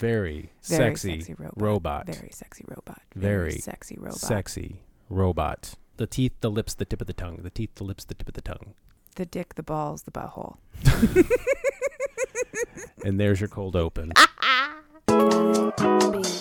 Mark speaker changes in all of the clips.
Speaker 1: very,
Speaker 2: Very
Speaker 1: sexy,
Speaker 2: sexy robot.
Speaker 1: robot.
Speaker 2: Very sexy robot.
Speaker 1: Very
Speaker 2: sexy robot.
Speaker 1: Sexy robot. The teeth, the lips, the tip of the tongue. The teeth, the lips, the tip of the tongue.
Speaker 2: The dick, the balls, the butthole.
Speaker 1: And there's your cold open.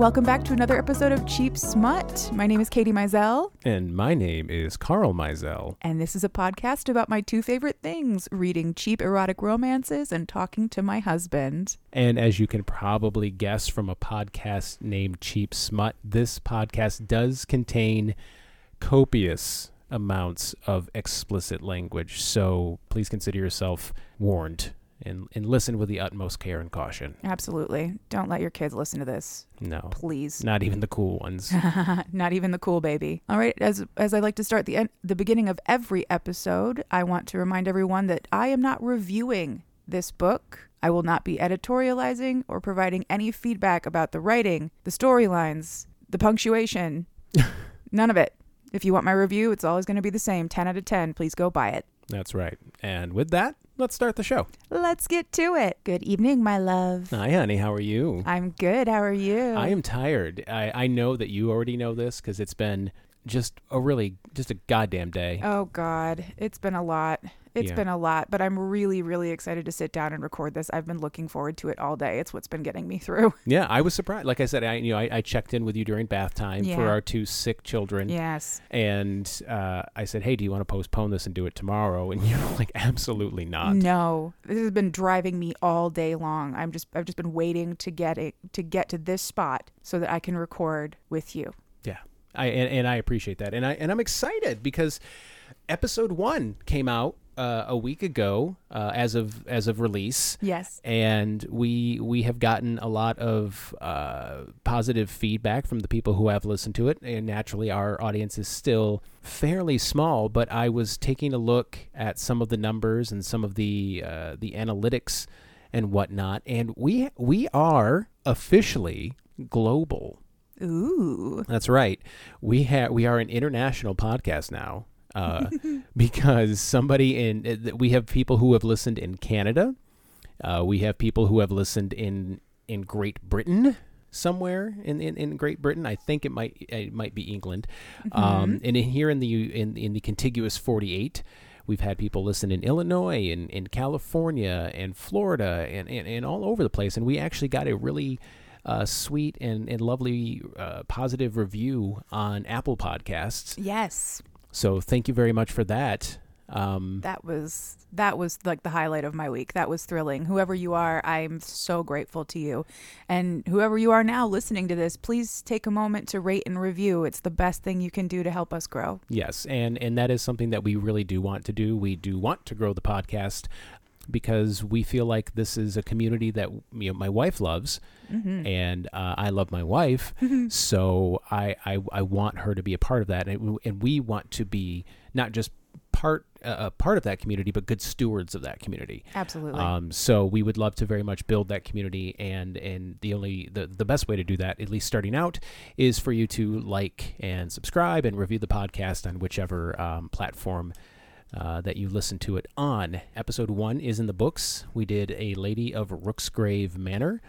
Speaker 2: welcome back to another episode of Cheap Smut. My name is Katie Mizell,
Speaker 1: and my name is Carl Mizell.
Speaker 2: and this is a podcast about my two favorite things reading cheap erotic romances and talking to my husband.
Speaker 1: And as you can probably guess from a podcast named Cheap Smut, this podcast does contain copious amounts of explicit language. So please consider yourself warned and, and listen with the utmost care and caution.
Speaker 2: Absolutely. Don't let your kids listen to this,
Speaker 1: No,
Speaker 2: please.
Speaker 1: not even the cool ones.
Speaker 2: Not even the cool baby. All right, as as I like to start the en- the beginning of every episode, I want to remind everyone that I am not reviewing this book. I will not be editorializing or providing any feedback about the writing, the storylines, the punctuation. None of it. If you want my review, it's always going to be the same 10 out of 10. Please go buy it.
Speaker 1: That's right. And with that, let's start the show.
Speaker 2: Let's get to it. Good evening, my love.
Speaker 1: Hi, honey. How are you?
Speaker 2: I'm good. How are you?
Speaker 1: I am tired. I, I know that you already know this because it's been just a really, just a goddamn day.
Speaker 2: Oh God, it's been a lot. It's
Speaker 1: Yeah.
Speaker 2: been a lot, but I'm really, really excited to sit down and record this. I've been looking forward to it all day. It's what's been getting me through.
Speaker 1: Yeah, I was surprised. Like I said, I you know I, I checked in with you during bath time for our two sick children,
Speaker 2: Yes.
Speaker 1: and uh, I said, "Hey, do you want to postpone this and do it tomorrow?" And you're like, "Absolutely not."
Speaker 2: No, this has been driving me all day long. I'm just, I've just been waiting to get it to get to this spot so that I can record with you.
Speaker 1: Yeah, I and, and I appreciate that, and I and I'm excited because episode one came out uh, a week ago uh, as of as of release.
Speaker 2: Yes.
Speaker 1: and we we have gotten a lot of uh, positive feedback from the people who have listened to it and naturally our audience is still fairly small but i was taking a look at some of the numbers and some of the uh, the analytics and whatnot and we we are officially global
Speaker 2: Ooh.
Speaker 1: that's right. We have we are an international podcast now uh, because somebody in uh, we have people who have listened in Canada. Uh, we have people who have listened in in Great Britain somewhere in, in, in Great Britain. I think it might it might be England. Um, and in, here in the in in the contiguous 48. We've had people listen in Illinois and in California and Florida and, and, and all over the place. And we actually got a really uh, sweet and, and lovely uh, positive review on Apple Podcasts.
Speaker 2: Yes.
Speaker 1: So thank you very much for that. Um,
Speaker 2: That was that was like the highlight of my week. That was thrilling. Whoever you are, I'm so grateful to you. And whoever you are now listening to this, please take a moment to rate and review. It's the best thing you can do to help us grow.
Speaker 1: yes, and and that is something that we really do want to do. We do want to grow the podcast because we feel like this is a community that you know my wife loves, and uh, I love my wife. so I, I I want her to be a part of that, and, and we want to be not just part uh, a part of that community, but good stewards of that community.
Speaker 2: Absolutely.
Speaker 1: Um, so we would love to very much build that community, and and the only the, the best way to do that, at least starting out, is for you to like and subscribe and review the podcast on whichever um, platform. Uh, that you listen to it on. Episode one is in the books. We did A Lady of Rooksgrave Manor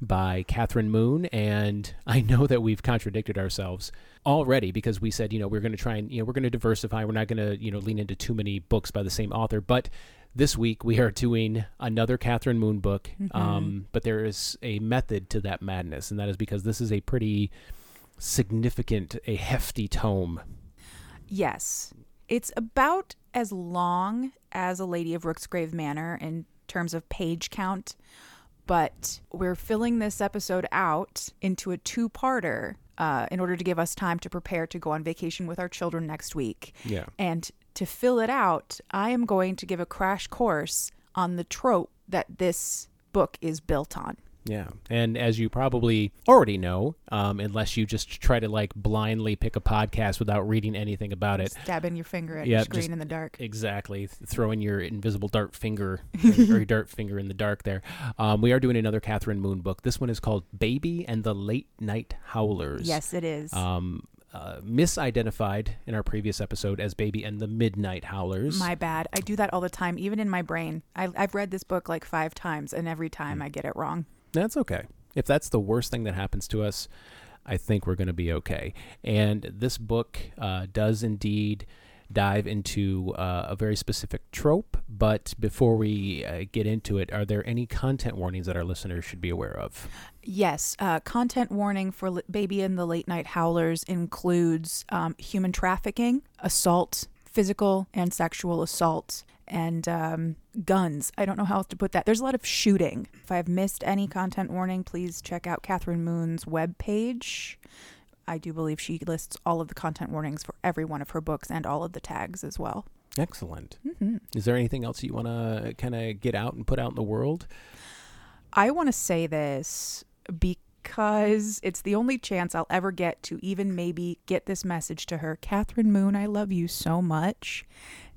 Speaker 1: by Kathryn Moon, and I know that we've contradicted ourselves already because we said, you know, we're going to try and, you know, we're going to diversify. We're not going to, you know, lean into too many books by the same author. But this week we are doing another Kathryn Moon book, um, but there is a method to that madness, and that is because this is a pretty significant, a hefty tome.
Speaker 2: yes. It's about as long as A Lady of Rooksgrave Manor in terms of page count, but we're filling this episode out into a two parter uh, in order to give us time to prepare to go on vacation with our children next week.
Speaker 1: Yeah.
Speaker 2: And to fill it out, I am going to give a crash course on the trope that this book is built on.
Speaker 1: Yeah. And as you probably already know, um, unless you just try to like blindly pick a podcast without reading anything about it.
Speaker 2: Stabbing your finger at
Speaker 1: Yeah,
Speaker 2: your screen
Speaker 1: just-
Speaker 2: in the dark.
Speaker 1: Exactly. Throwing your invisible dart finger or your dart finger in the dark there. Um, we are doing another Kathryn Moon book. This one is called Baby and the Late Night Howlers.
Speaker 2: Yes, it is.
Speaker 1: Um, uh, misidentified in our previous episode as Baby and the Midnight Howlers.
Speaker 2: my bad. I do that all the time, even in my brain. I, I've read this book like five times, and every time
Speaker 1: Hmm.
Speaker 2: I get it wrong.
Speaker 1: That's okay. If that's the worst thing that happens to us, I think we're going to be okay. And this book uh, does indeed dive into uh, a very specific trope. But before we uh, get into it, are there any content warnings that our listeners should be aware of?
Speaker 2: Yes, uh, content warning for Baby and the Late Night Howlers includes um, human trafficking, assault, physical and sexual assault, and um, guns. I don't know how else to put that. There's a lot of shooting. If I've missed any content warning, please check out Kathryn Moon's webpage. I do believe she lists all of the content warnings for every one of her books and all of the tags as well.
Speaker 1: Excellent.
Speaker 2: hmm
Speaker 1: Is there anything else you want to kind of get out and put out in the world?
Speaker 2: I want to say this because it's the only chance I'll ever get to even maybe get this message to her. Kathryn Moon, I love you so much.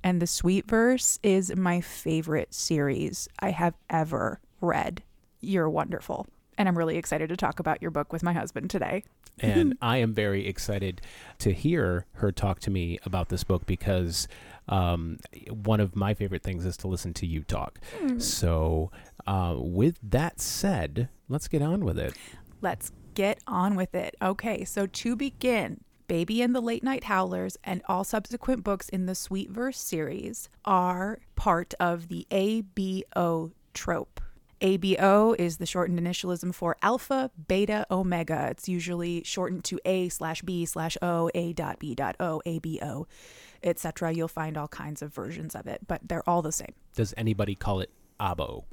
Speaker 2: And the Sweetverse is my favorite series I have ever read. You're wonderful. And I'm really excited to talk about your book with my husband today.
Speaker 1: and I am very excited to hear her talk to me about this book because um, one of my favorite things is to listen to you talk. So, uh, with that said, let's get on with it.
Speaker 2: Let's get on with it. Okay, so to begin, Baby and the Late Night Howlers and all subsequent books in the Sweetverse series are part of the ABO trope. ABO is the shortened initialism for alpha, beta, omega. It's usually shortened to A slash B slash O, A dot B dot O, ABO, etc. You'll find all kinds of versions of it, but they're all the same.
Speaker 1: Does anybody call it Abo?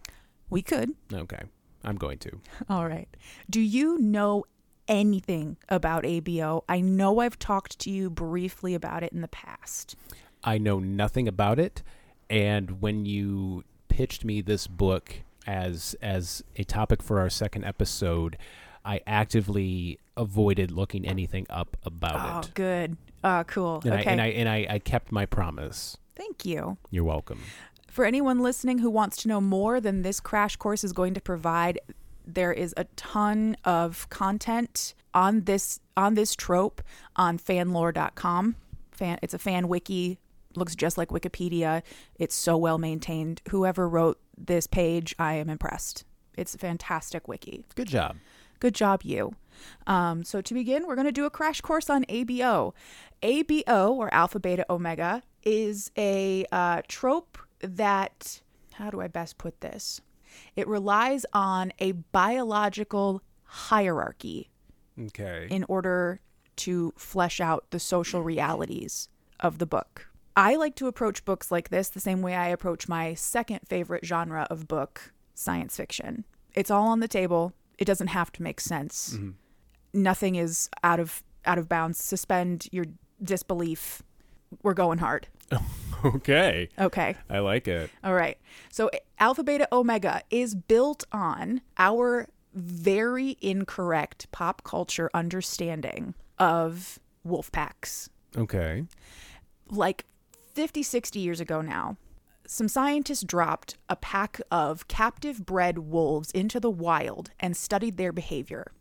Speaker 2: We could.
Speaker 1: Okay, I'm going to.
Speaker 2: All right. Do you know anything about ABO? I know I've talked to you briefly about it in the past.
Speaker 1: I know nothing about it, and when you pitched me this book as as a topic for our second episode, I actively avoided looking anything up about
Speaker 2: Oh,
Speaker 1: it.
Speaker 2: Oh, good. Uh, cool.
Speaker 1: And,
Speaker 2: okay.
Speaker 1: I, and I and I, I kept my promise.
Speaker 2: Thank you.
Speaker 1: You're welcome.
Speaker 2: For anyone listening who wants to know more than this crash course is going to provide, there is a ton of content on this on this trope on fanlore.com. Fan it's a fan wiki, looks just like Wikipedia. It's so well maintained. Whoever wrote this page, I am impressed. It's a fantastic wiki.
Speaker 1: Good job.
Speaker 2: Good job, you. Um, so, to begin, we're going to do a crash course on ABO. ABO, or alpha, beta, omega, is a uh, trope that, how do I best put this? It relies on a biological hierarchy
Speaker 1: Okay.
Speaker 2: in order to flesh out the social realities of the book. I like to approach books like this the same way I approach my second favorite genre of book, science fiction. It's all on the table. It doesn't have to make sense. Mm-hmm. Nothing is out of out of bounds. Suspend your disbelief. We're going hard.
Speaker 1: okay.
Speaker 2: Okay.
Speaker 1: I like it.
Speaker 2: All right. So Alpha Beta Omega is built on our very incorrect pop culture understanding of wolf packs.
Speaker 1: Okay.
Speaker 2: Like 50, 60 years ago now, some scientists dropped a pack of captive bred wolves into the wild and studied their behavior.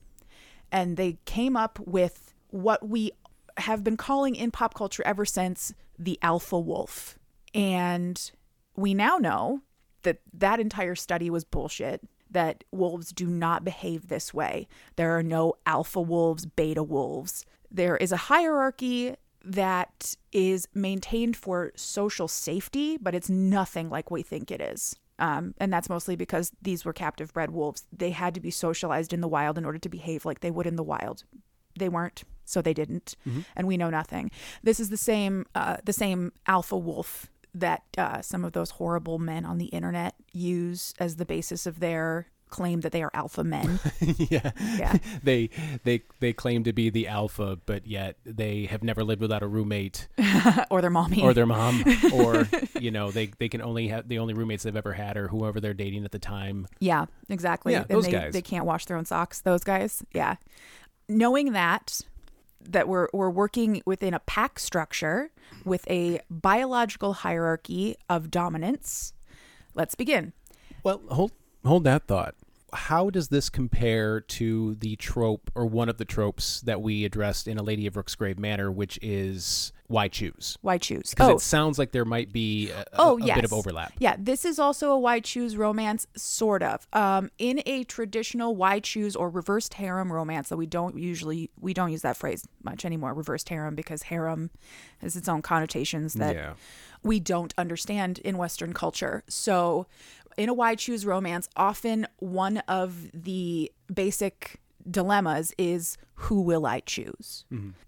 Speaker 2: And they came up with what we have been calling in pop culture ever since the alpha wolf. And we now know that that entire study was bullshit, that wolves do not behave this way. There are no alpha wolves, beta wolves. There is a hierarchy that is maintained for social safety, but it's nothing like we think it is. Um, and that's mostly because these were captive bred wolves. They had to be socialized in the wild in order to behave like they would in the wild. They weren't, so they didn't, and we know nothing. This is the same, uh, the same alpha wolf that uh, some of those horrible men on the internet use as the basis of their claim that they are alpha men.
Speaker 1: yeah.
Speaker 2: Yeah.
Speaker 1: they they they claim to be the alpha, but yet they have never lived without a roommate
Speaker 2: or their mommy.
Speaker 1: or their mom, or you know they they can only have the only roommates they've ever had or whoever they're dating at the time.
Speaker 2: yeah, exactly.
Speaker 1: Yeah,
Speaker 2: and
Speaker 1: those
Speaker 2: they,
Speaker 1: guys.
Speaker 2: they can't wash their own socks. Those guys. Yeah. Knowing that that we're we're working within a pack structure with a biological hierarchy of dominance. Let's begin.
Speaker 1: Well, hold hold that thought. How does this compare to the trope or one of the tropes that we addressed in A Lady of Rooksgrave Manor, which is why choose?
Speaker 2: Why choose?
Speaker 1: Because
Speaker 2: Oh,
Speaker 1: it sounds like there might be a, a-
Speaker 2: Oh,
Speaker 1: a
Speaker 2: yes.
Speaker 1: bit of overlap.
Speaker 2: Yeah, this is also a why choose romance, sort of. Um, in a traditional why choose or reversed harem romance, that we don't usually we don't use that phrase much anymore. Reversed harem because harem has its own connotations that
Speaker 1: Yeah.
Speaker 2: we don't understand in Western culture. So, in a why choose romance, often one of the basic dilemmas is who will I choose?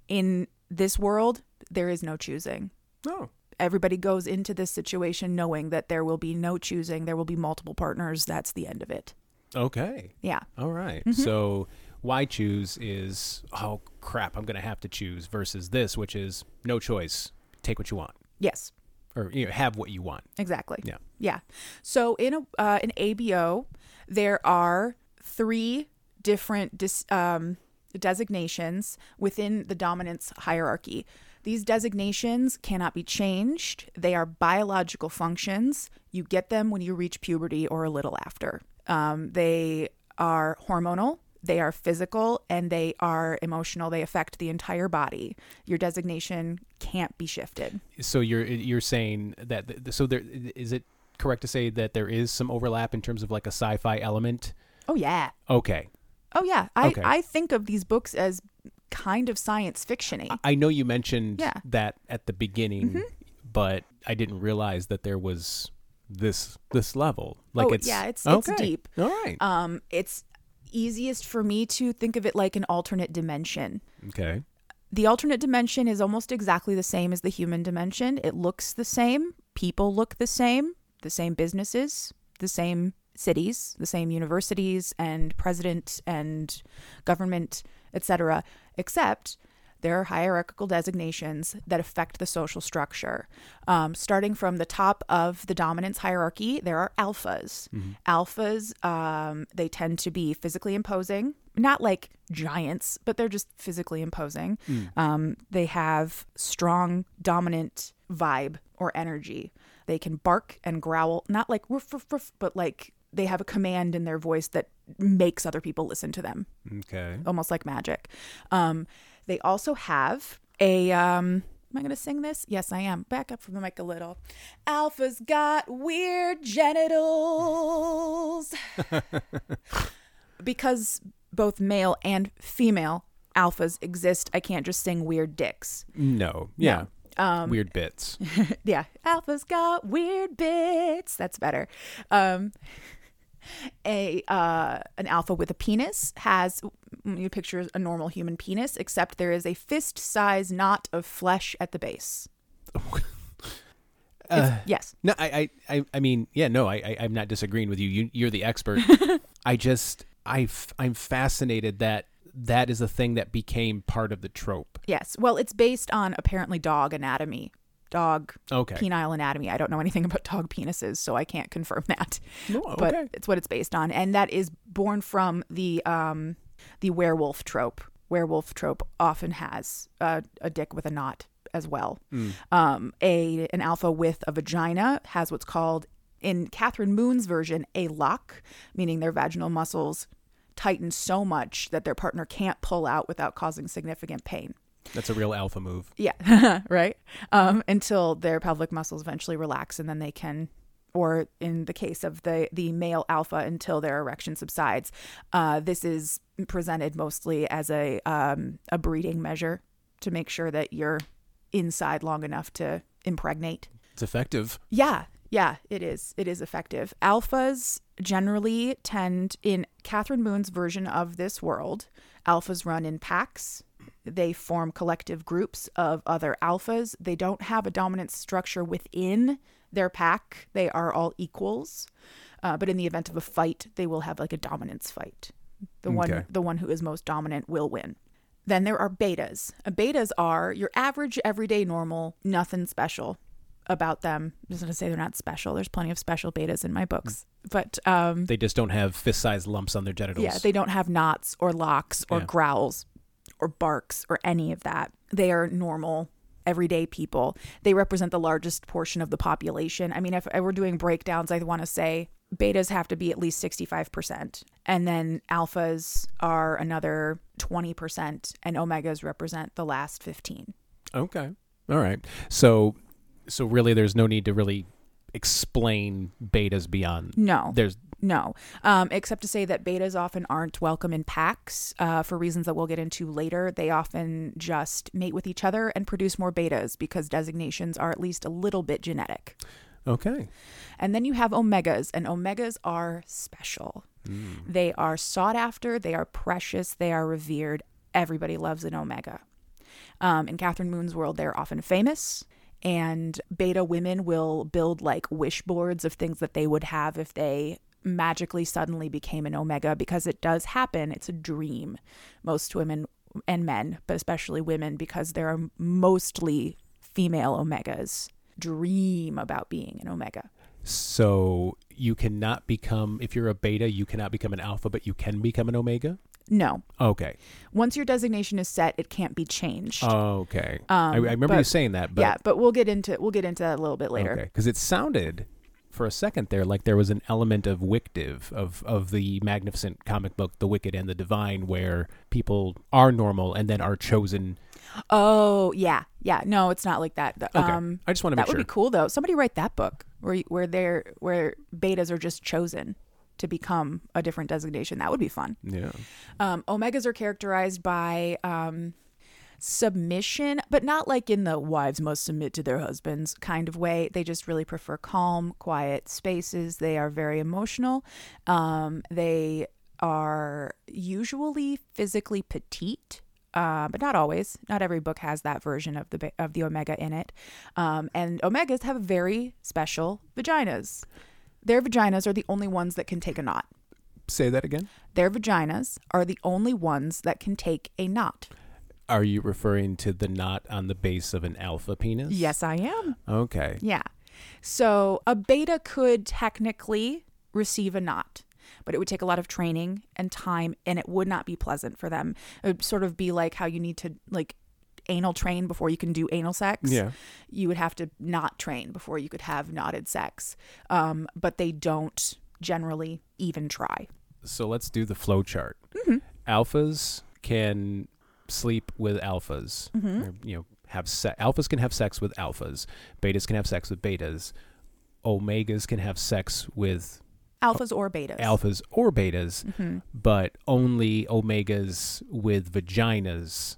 Speaker 2: In this world, there is no choosing
Speaker 1: Oh.
Speaker 2: everybody goes into this situation knowing that there will be no choosing there will be multiple partners that's the end of it
Speaker 1: Okay.
Speaker 2: yeah
Speaker 1: All right.
Speaker 2: Mm-hmm.
Speaker 1: So why choose is oh crap, I'm gonna have to choose versus this, which is no choice. Take what you want.
Speaker 2: yes
Speaker 1: Or you know, have what you want.
Speaker 2: exactly
Speaker 1: Yeah.
Speaker 2: yeah so in a uh, in abo there are three different dis, um, designations within the dominance hierarchy these designations cannot be changed. They are biological functions. You get them when you reach puberty or a little after. Um, they are hormonal they are physical and they are emotional. They affect the entire body. Your designation can't be shifted.
Speaker 1: So you're you're saying that th- so there is it correct to say that there is some overlap in terms of like a sci-fi element?
Speaker 2: oh yeah.
Speaker 1: Okay.
Speaker 2: Oh yeah, I
Speaker 1: Okay.
Speaker 2: I think of these books as kind of science fictiony.
Speaker 1: I know you mentioned
Speaker 2: Yeah. Mm-hmm.
Speaker 1: that at the beginning, but I didn't realize that there was this this level. Like
Speaker 2: Oh,
Speaker 1: it's
Speaker 2: yeah, it's- it's deep.
Speaker 1: All right.
Speaker 2: Um, it's easiest for me to think of it like an alternate dimension.
Speaker 1: okay.
Speaker 2: The alternate dimension is almost exactly the same as the human dimension. It looks the same. People look the same. The same businesses, the same cities, the same universities and president and government, etc. Except there are hierarchical designations that affect the social structure. Um, starting from the top of the dominance hierarchy, there are alphas. Alphas, um, they tend to be physically imposing, not like giants, but they're just physically imposing. Um, they have strong, dominant vibe or energy. They can bark and growl, not like woof, woof, woof, but like they have a command in their voice that makes other people listen to them
Speaker 1: Okay.
Speaker 2: almost like magic. Um, they also have a. Um, am I going to sing this? Yes, I am. Back up from the mic a little. Alpha's got weird genitals. because both male and female alphas exist, I can't just sing weird dicks.
Speaker 1: No. Yeah.
Speaker 2: Um,
Speaker 1: Weird bits.
Speaker 2: yeah, alpha's got weird bits. That's better. Um, a uh, an alpha with a penis has you picture a normal human penis, except there is a fist size knot of flesh at the base. It's- yes.
Speaker 1: No, I, I, I, I mean, yeah, no, I, I, I'm not disagreeing with you. you you're the expert. I just, I, I'm fascinated that that is a thing that became part of the trope.
Speaker 2: Yes. Well, it's based on apparently dog anatomy, dog
Speaker 1: Okay.
Speaker 2: penile anatomy. I don't know anything about dog penises, so I can't confirm that.
Speaker 1: Oh,
Speaker 2: but it's what it's based on, and that is born from the um the werewolf trope. Werewolf trope often has uh, a dick with a knot as well.
Speaker 1: Hmm.
Speaker 2: Um, a an alpha with a vagina has what's called in Kathryn Moon's version a lock, meaning their vaginal muscles tighten so much that their partner can't pull out without causing significant pain.
Speaker 1: That's a real alpha move.
Speaker 2: Yeah, right. Um, until their pelvic muscles eventually relax, and then they can, or in the case of the the male alpha, until their erection subsides. Uh, this is presented mostly as a um, a breeding measure to make sure that you're inside long enough to impregnate.
Speaker 1: It's effective.
Speaker 2: Yeah, yeah, it is. It is effective. Alphas generally tend, in Kathryn Moon's version of this world, alphas run in packs. They form collective groups of other alphas. They don't have a dominant structure within their pack, they are all equals. Uh, but in the event of a fight, they will have like a dominance fight. The
Speaker 1: Okay.
Speaker 2: one the one who is most dominant will win. Then there are betas. Uh, betas are your average, everyday, normal, nothing special about them. I'm just gonna say they're not special. There's plenty of special betas in my books, but um,
Speaker 1: They just don't have fist-sized lumps on their genitals.
Speaker 2: yeah, they don't have knots or locks or
Speaker 1: Yeah.
Speaker 2: growls or barks or any of that. They are normal, everyday people. They represent the largest portion of the population. I mean, if I were doing breakdowns, I want to say betas have to be at least 65%. And then alphas are another 20%, and omegas represent the last 15.
Speaker 1: Okay. All right. So, so really, there's no need to really explain betas beyond.
Speaker 2: No.
Speaker 1: There's
Speaker 2: No, um, except to say that betas often aren't welcome in packs uh, for reasons that we'll get into later. They often just mate with each other and produce more betas because designations are at least a little bit genetic.
Speaker 1: okay.
Speaker 2: And then you have omegas, and omegas are special. They are sought after, they are precious, they are revered. Everybody loves an omega. Um, in Kathryn Moon's world, they're often famous, and beta women will build like wish boards of things that they would have if they magically suddenly became an omega because it does happen. It's a dream. Most women and men, but especially women, because there are mostly female omegas, dream about being an omega.
Speaker 1: So you cannot become if you're a beta, you cannot become an alpha, but you can become an omega.
Speaker 2: No,
Speaker 1: Okay.
Speaker 2: once your designation is set, it can't be changed.
Speaker 1: Okay. I, I remember you
Speaker 2: Um,
Speaker 1: saying that, but
Speaker 2: yeah, but we'll get into we'll get into that a little bit later.
Speaker 1: Okay, because it sounded for a second there like there was an element of WicDiv of of the magnificent comic book, The Wicked and the Divine, where people are normal and then are chosen.
Speaker 2: Oh yeah, yeah. No, it's not like that.
Speaker 1: Okay,
Speaker 2: Um,
Speaker 1: I just want to
Speaker 2: that would
Speaker 1: sure.
Speaker 2: be cool though. Somebody write that book where where they're where betas are just chosen to become a different designation. That would be fun.
Speaker 1: Yeah.
Speaker 2: Um, omegas are characterized by um, submission, but not like in the wives must submit to their husbands kind of way. They just really prefer calm, quiet spaces. They are very emotional. Um, they are usually physically petite. Uh, but not always. Not every book has that version of the of the omega in it. Um, and omegas have very special vaginas. Their vaginas are the only ones that can take a knot.
Speaker 1: Say that again.
Speaker 2: Their vaginas are the only ones that can take a knot.
Speaker 1: Are you referring to the knot on the base of an alpha penis?
Speaker 2: Yes, I am.
Speaker 1: Okay.
Speaker 2: Yeah. So a beta could technically receive a knot, but it would take a lot of training and time, and it would not be pleasant for them. It would sort of be like how you need to like anal train before you can do anal sex.
Speaker 1: Yeah.
Speaker 2: You would have to not train before you could have knotted sex. Um, but they don't generally even try.
Speaker 1: So let's do the flow chart.
Speaker 2: Mm-hmm.
Speaker 1: Alphas can sleep with alphas.
Speaker 2: Mm-hmm.
Speaker 1: Or, you know, have se- alphas can have sex with alphas. Betas can have sex with betas. Omegas can have sex with
Speaker 2: Alphas or betas.
Speaker 1: alphas or betas,
Speaker 2: hmm
Speaker 1: but only omegas with vaginas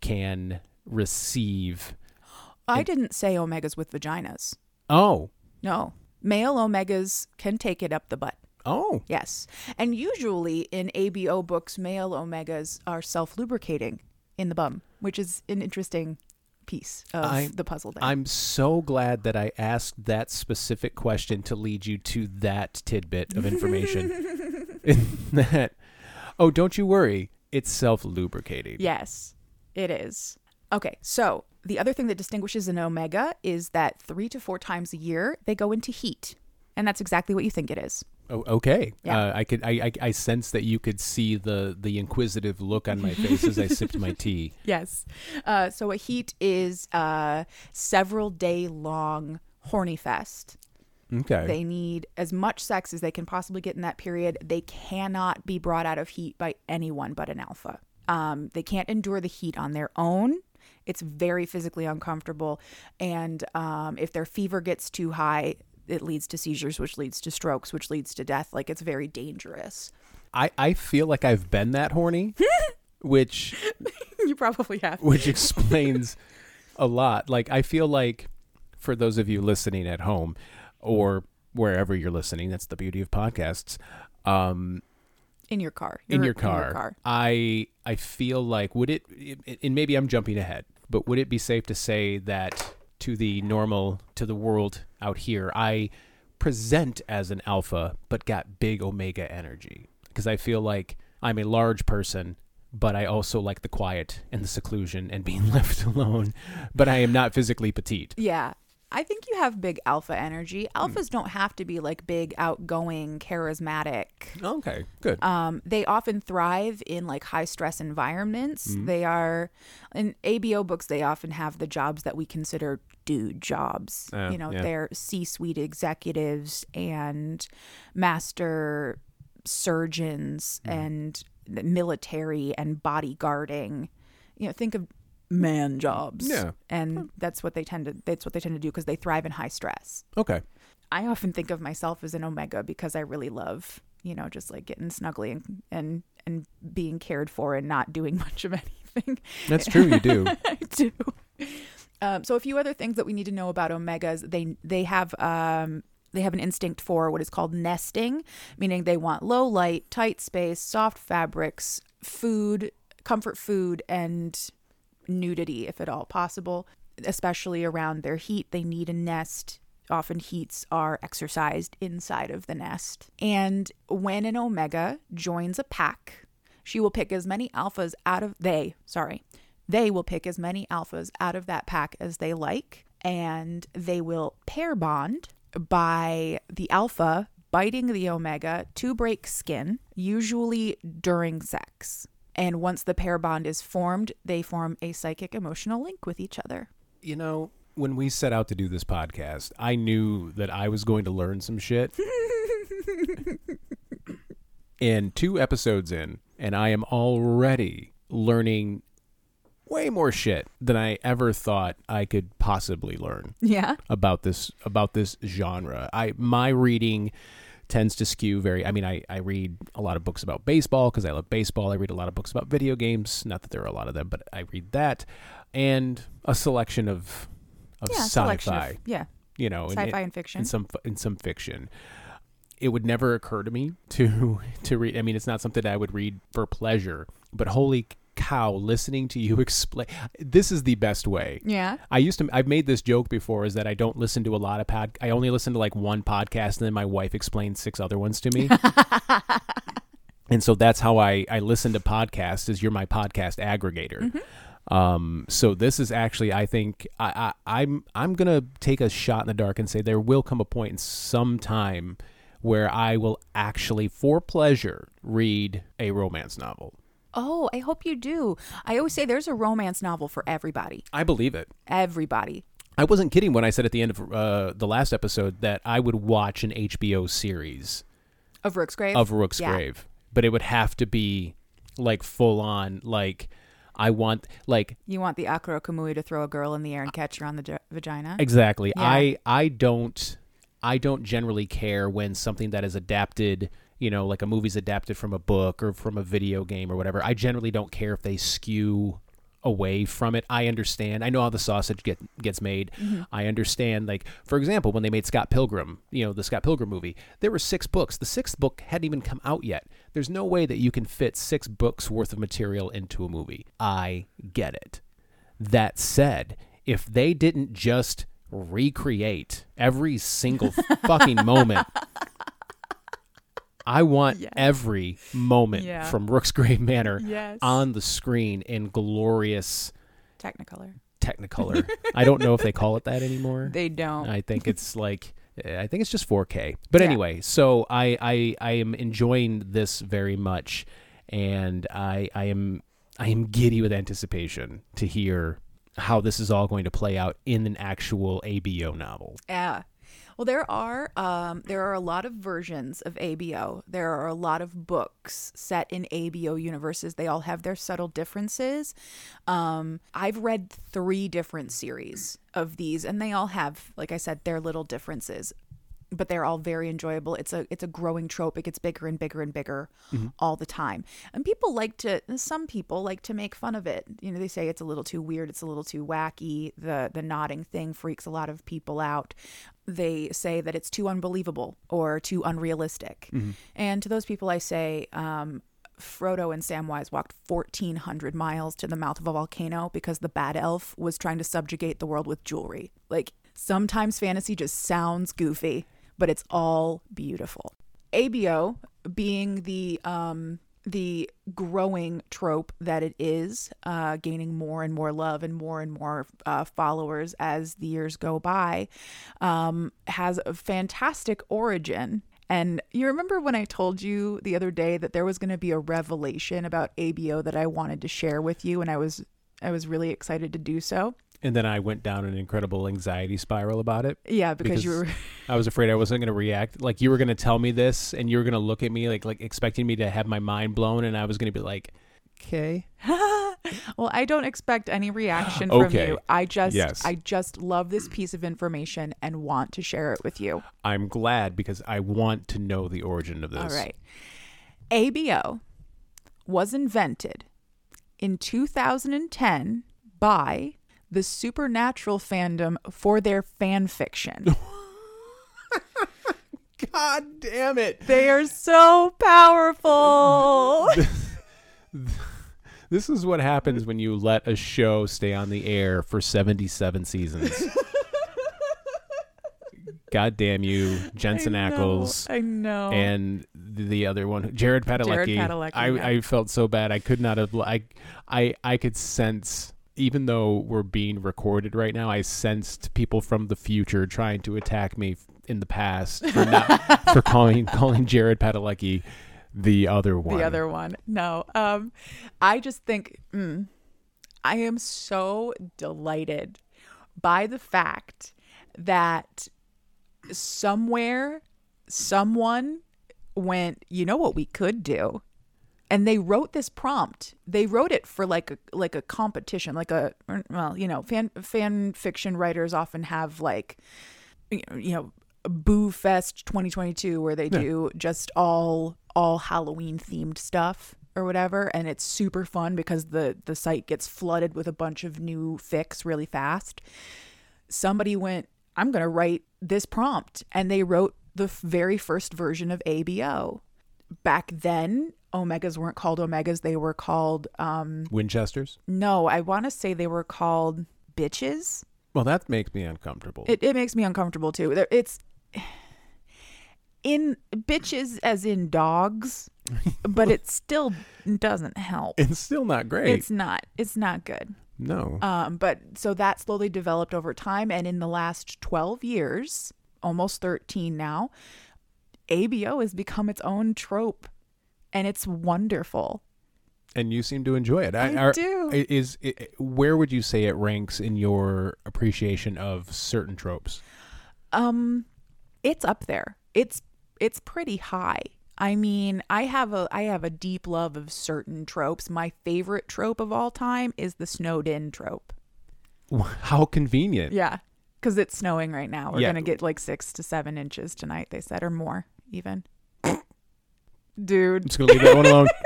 Speaker 1: can receive.
Speaker 2: I didn't say omegas with vaginas.
Speaker 1: Oh,
Speaker 2: No. Male omegas can take it up the butt.
Speaker 1: Oh,
Speaker 2: Yes. And usually in ABO books, male omegas are self lubricating in the bum, which is an interesting piece of
Speaker 1: I-
Speaker 2: the puzzle there.
Speaker 1: I'm so glad that I asked that specific question to lead you to that tidbit of information. That, oh, don't you worry, it's self lubricating.
Speaker 2: yes, it is. Okay, so the other thing that distinguishes an omega is that three to four times a year they go into heat. And that's exactly what you think it is.
Speaker 1: Oh, okay.
Speaker 2: Yeah.
Speaker 1: Uh, I could. I, I. I sense that you could see the the inquisitive look on my face as I sipped my tea.
Speaker 2: Yes. Uh, so a heat is a several day long horny fest.
Speaker 1: Okay.
Speaker 2: They need as much sex as they can possibly get in that period. They cannot be brought out of heat by anyone but an alpha. Um, they can't endure the heat on their own. It's very physically uncomfortable. And um, if their fever gets too high, it leads to seizures, which leads to strokes, which leads to death. Like it's very dangerous.
Speaker 1: I. I feel like I've been that horny, which
Speaker 2: you probably have.
Speaker 1: which explains a lot. Like I feel like for those of you listening at home or wherever you're listening, that's the beauty of podcasts. Um,
Speaker 2: In your car.
Speaker 1: in
Speaker 2: You're
Speaker 1: your car, I I feel like would it, it and maybe I'm jumping ahead, but would it be safe to say that to the normal to the world out here. I present as an alpha, but got big omega energy because I feel like I'm a large person, but I also like the quiet and the seclusion and being left alone. But I am not physically petite.
Speaker 2: Yeah. I think you have big alpha energy. Alphas don't have to be like big, outgoing, charismatic.
Speaker 1: Okay, good.
Speaker 2: Um, they often thrive in like high stress environments. They are in ABO books. They often have the jobs that we consider dude jobs.
Speaker 1: Oh,
Speaker 2: you know,
Speaker 1: yeah.
Speaker 2: they're C-suite executives and master surgeons
Speaker 1: Hmm.
Speaker 2: and military and bodyguarding. You know, think of man jobs.
Speaker 1: Yeah.
Speaker 2: and that's what they tend to. That's what they tend to do because they thrive in high stress.
Speaker 1: okay.
Speaker 2: I often think of myself as an omega because I really love, you know, just like getting snuggly and and, and being cared for and not doing much of anything.
Speaker 1: That's true, you do.
Speaker 2: I do. Um, so a few other things that we need to know about omegas. They they have um, they have an instinct for what is called nesting, meaning they want low light, tight space, soft fabrics, food, comfort food, and nudity if at all possible. Especially around their heat, they need a nest. Often heats are exercised inside of the nest. And when an omega joins a pack, she will pick as many alphas out of they, sorry. They will pick as many alphas out of that pack as they like and they will pair bond by the alpha biting the omega to break skin, usually during sex. And once the pair bond is formed, they form a psychic emotional link with each other.
Speaker 1: You know, when we set out to do this podcast, I knew that I was going to learn some shit. and two episodes in, and I am already learning way more shit than I ever thought I could possibly learn
Speaker 2: Yeah.
Speaker 1: about this about this genre. I my reading tends to skew very I mean I, I read a lot of books about baseball because I love baseball. I read a lot of books about video games. Not that there are a lot of them, but I read that. And a selection of of
Speaker 2: Yeah. selection of-
Speaker 1: sci-fi.
Speaker 2: yeah.
Speaker 1: you know,
Speaker 2: Sci-fi and fiction.
Speaker 1: and some in some fiction. It would never occur to me to to read. I mean, it's not something I would read for pleasure. But holy cow, listening to you explain this is the best way.
Speaker 2: Yeah.
Speaker 1: I used to. I've made this joke before is that I don't listen to a lot of pod. I only listen to like one podcast, and then my wife explains six other ones to me. and so that's how I I listen to podcasts. Is you're my podcast aggregator. Um, so this is actually, I think, I, I, I'm I'm gonna take a shot in the dark and say there will come a point in some time where I will actually, for pleasure, read a romance novel.
Speaker 2: Oh, I hope you do. I always say there's a romance novel for everybody.
Speaker 1: I believe it.
Speaker 2: Everybody.
Speaker 1: I wasn't kidding when I said at the end of uh, the last episode that I would watch an HBO series
Speaker 2: Of Rooksgrave.
Speaker 1: of Rook's
Speaker 2: Yeah.
Speaker 1: Grave, but it would have to be like full on. Like I want like
Speaker 2: You want the Akira Kamui to throw a girl in the air and catch her on the j- vagina?
Speaker 1: exactly.
Speaker 2: Yeah.
Speaker 1: I I don't I don't generally care when something that is adapted. You know, like a movie's adapted from a book or from a video game or whatever. I generally don't care if they skew away from it. I understand. I know how the sausage get gets made. Mm-hmm. I understand. Like for example, when they made Scott Pilgrim, you know, the Scott Pilgrim movie, there were six books. The sixth book hadn't even come out yet. There's no way that you can fit six books worth of material into a movie. I get it. That said, if they didn't just recreate every single fucking moment I want
Speaker 2: Yes.
Speaker 1: every moment
Speaker 2: Yeah.
Speaker 1: from Rooksgrave Manor
Speaker 2: Yes.
Speaker 1: on the screen in glorious
Speaker 2: Technicolor.
Speaker 1: Technicolor. I don't know if they call it that anymore.
Speaker 2: They don't.
Speaker 1: I think it's like I think it's just 4K. But
Speaker 2: Yeah.
Speaker 1: anyway, so I, I I am enjoying this very much, and I I am I am giddy with anticipation to hear how this is all going to play out in an actual ABO novel.
Speaker 2: Yeah. Well, there are um, there are a lot of versions of ABO. There are a lot of books set in ABO universes. They all have their subtle differences. Um, I've read three different series of these, and they all have, like I said, their little differences. But they're all very enjoyable. It's a it's a growing trope. It gets bigger and bigger and bigger all the time. And people like to some people like to make fun of it. You know, they say it's a little too weird, it's a little too wacky. The the nodding thing freaks a lot of people out. They say that it's too unbelievable or too unrealistic. And to those people I say, um, Frodo and Samwise walked 1,400 miles to the mouth of a volcano because the bad elf was trying to subjugate the world with jewelry. Like, Sometimes fantasy just sounds goofy, but it's all beautiful. ABO being the um the growing trope that it is, uh, gaining more and more love and more and more uh, followers as the years go by, um, has a fantastic origin. And you remember when I told you the other day that there was going to be a revelation about ABO that I wanted to share with you, and I was I was really excited to do so.
Speaker 1: And then I went down an incredible anxiety spiral about it.
Speaker 2: Yeah, because, you were
Speaker 1: I was afraid I wasn't going to react. Like you were going to tell me this, and you were going to look at me like like expecting me to have my mind blown, and I was going to be like, "Okay."
Speaker 2: well, I don't expect any reaction from
Speaker 1: Okay.
Speaker 2: you. I just
Speaker 1: Yes.
Speaker 2: I just love this piece of information and want to share it with you.
Speaker 1: I'm glad because I want to know the origin of this.
Speaker 2: All right. ABO was invented in 2010 by the supernatural fandom for their fan fiction.
Speaker 1: God damn it.
Speaker 2: they are so powerful.
Speaker 1: This is what happens when you let a show stay on the air for 77 seasons. God damn you, Jensen
Speaker 2: I know,
Speaker 1: Ackles.
Speaker 2: I know.
Speaker 1: and the other one, Jared Padalecki.
Speaker 2: Jared Padalecki,
Speaker 1: I,
Speaker 2: yeah.
Speaker 1: I felt so bad. I could not have. I, I, I could sense, even though we're being recorded right now, I sensed people from the future trying to attack me in the past for not for calling calling Jared Padalecki the other one.
Speaker 2: the other one. No. Um I just think mm, I am so delighted by the fact that somewhere someone went, you know what we could do? And they wrote this prompt. They wrote it for like a like a competition, like a well, you know, fan fan fiction writers often have like you know, Boo Fest 2022 where they
Speaker 1: Yeah.
Speaker 2: do just all all Halloween themed stuff or whatever and it's super fun because the the site gets flooded with a bunch of new fics really fast. Somebody went, I'm going to write this prompt and they wrote the very first version of ABO. Back then, omegas weren't called omegas, they were called um
Speaker 1: Winchesters.
Speaker 2: no, I want to say they were called bitches.
Speaker 1: Well, that makes me uncomfortable.
Speaker 2: It, it makes me uncomfortable too. There- It's in bitches as in dogs, but it still doesn't help.
Speaker 1: it's still not great.
Speaker 2: It's not. It's not good.
Speaker 1: no.
Speaker 2: Um, but so that slowly developed over time, and in the last twelve years, almost thirteen now, ABO has become its own trope, and it's wonderful.
Speaker 1: and you seem to enjoy it.
Speaker 2: I
Speaker 1: are-
Speaker 2: do.
Speaker 1: i- Is, i where would you say it ranks in your appreciation of certain tropes?
Speaker 2: Um, it's up there. It's it's pretty high. I mean, I have a I have a deep love of certain tropes. My favorite trope of all time is the snowed in trope.
Speaker 1: How convenient.
Speaker 2: Yeah, because it's snowing right now. We're
Speaker 1: Yeah.
Speaker 2: gonna get like six to seven inches tonight. They said, or more even. Dude,
Speaker 1: I'm just gonna leave that one alone.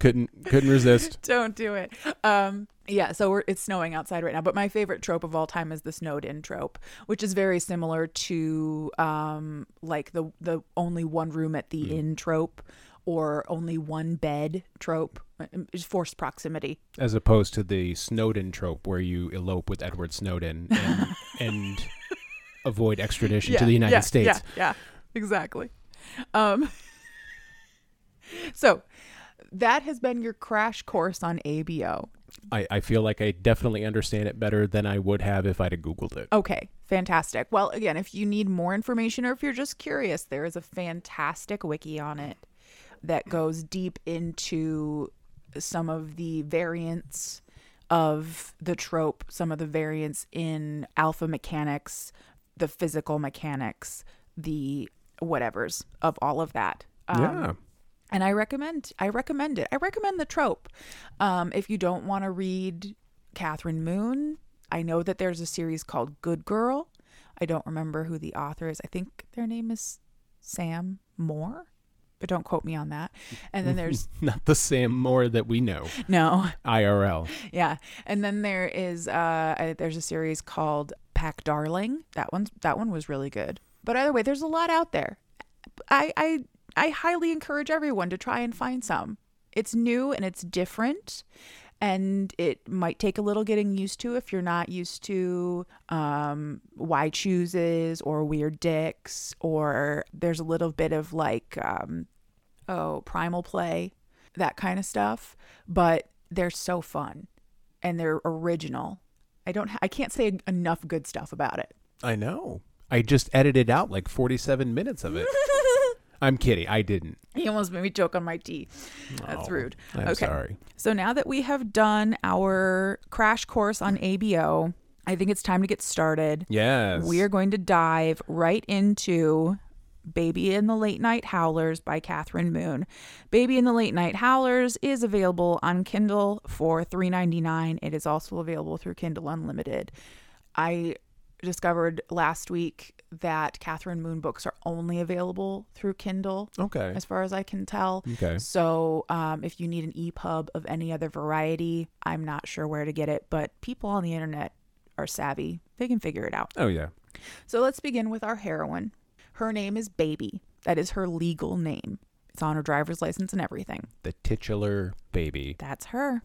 Speaker 1: couldn't couldn't resist.
Speaker 2: don't do it. Um, yeah, so we're, it's snowing outside right now. But my favorite trope of all time is the snowed in trope, which is very similar to um, like the the only one room at the inn trope or only one bed trope. is forced proximity.
Speaker 1: As opposed to the Snowden trope where you elope with Edward Snowden and, and avoid extradition to the United
Speaker 2: yeah,
Speaker 1: States.
Speaker 2: Yeah, yeah, exactly. Um, so that has been your crash course on ABO.
Speaker 1: I, I feel like I definitely understand it better than I would have if I'd have Googled it.
Speaker 2: Okay, fantastic. Well, again, if you need more information or if you're just curious, there is a fantastic wiki on it that goes deep into some of the variants of the trope, some of the variants in alpha mechanics, the physical mechanics, the whatevers of all of that. Um,
Speaker 1: yeah.
Speaker 2: and I recommend I recommend it. I recommend the trope. Um, if you don't want to read Kathryn Moon, I know that there's a series called Good Girl. I don't remember who the author is. I think their name is Sam Moore, but don't quote me on that. And then there's
Speaker 1: Not the Sam Moore that we know.
Speaker 2: no,
Speaker 1: IRL.
Speaker 2: yeah. And then there is uh there's a series called Pack Darling. That one's that one was really good. But either way, there's a lot out there. I I I highly encourage everyone to try and find some. It's new and it's different. and it might take a little getting used to if you're not used to um, why chooses or weird dicks, or there's a little bit of like, um, oh, primal play, that kind of stuff. But they're so fun and they're original. I don't, I can't say enough good stuff about it.
Speaker 1: I know. I just edited out like 47 minutes of it. I'm kidding. I didn't.
Speaker 2: He almost made me choke on my tea. That's
Speaker 1: Oh,
Speaker 2: rude.
Speaker 1: I'm
Speaker 2: okay.
Speaker 1: sorry.
Speaker 2: So now that we have done our crash course on ABO, I think it's time to get started.
Speaker 1: Yes.
Speaker 2: We are going to dive right into Baby in the Late Night Howlers by Kathryn Moon. Baby in the Late Night Howlers is available on Kindle for $3.99. It is also available through Kindle Unlimited. I discovered last week that Kathryn Moon books are only available through Kindle,
Speaker 1: Okay.
Speaker 2: as far as I can tell.
Speaker 1: Okay.
Speaker 2: So, um, if you need an EPUB of any other variety, I'm not sure where to get it, but people on the internet are savvy. They can figure it out.
Speaker 1: Oh yeah.
Speaker 2: So, let's begin with our heroine. Her name is Baby. That is her legal name. It's on her driver's license and everything.
Speaker 1: The titular baby.
Speaker 2: That's her.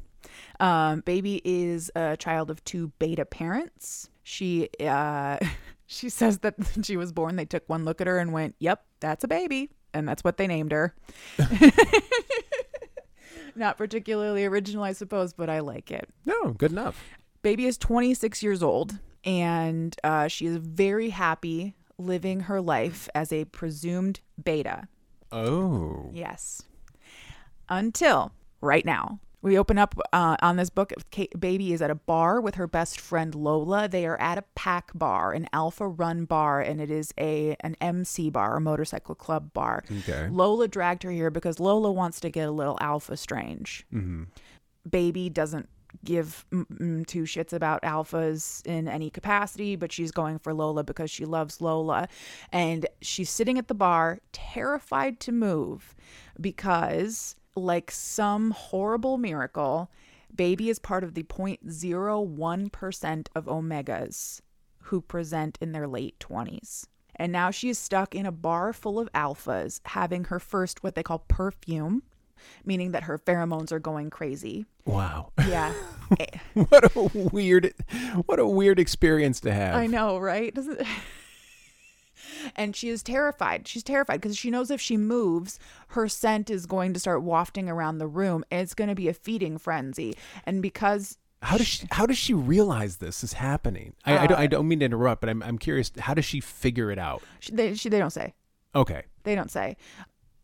Speaker 2: Um, Baby is a child of two beta parents. She uh, she says that she was born, they took one look at her and went, "Yep, that's a baby," and that's what they named her. Not particularly original, I suppose, but I like it.
Speaker 1: No, good enough.
Speaker 2: Baby is 26 years old, and uh, she is very happy living her life as a presumed beta.
Speaker 1: Oh.
Speaker 2: Yes. Until right now. We open up uh, on this book. Kate, Baby is at a bar with her best friend Lola. They are at a pack bar, an alpha run bar, and it is a an MC bar, a motorcycle club bar.
Speaker 1: Okay.
Speaker 2: Lola dragged her here because Lola wants to get a little alpha strange.
Speaker 1: Mm-hmm.
Speaker 2: Baby doesn't give two shits about alphas in any capacity, but she's going for Lola because she loves Lola. And she's sitting at the bar, terrified to move because, like some horrible miracle, Baby is part of the 0.01% of Omegas who present in their late 20s. And now she is stuck in a bar full of alphas, having her first what they call perfume, meaning that her pheromones are going crazy.
Speaker 1: Wow.
Speaker 2: Yeah.
Speaker 1: What a weird what a weird experience to have.
Speaker 2: I know, right? Doesn't And she is terrified. She's terrified because she knows if she moves, her scent is going to start wafting around the room and it's going to be a feeding frenzy. And because
Speaker 1: How does she how does she realize this is happening? I, I, don't, I don't mean to interrupt, but I'm I'm curious. How does she figure it out?
Speaker 2: she, they, she, they don't say,
Speaker 1: Okay.
Speaker 2: they don't say.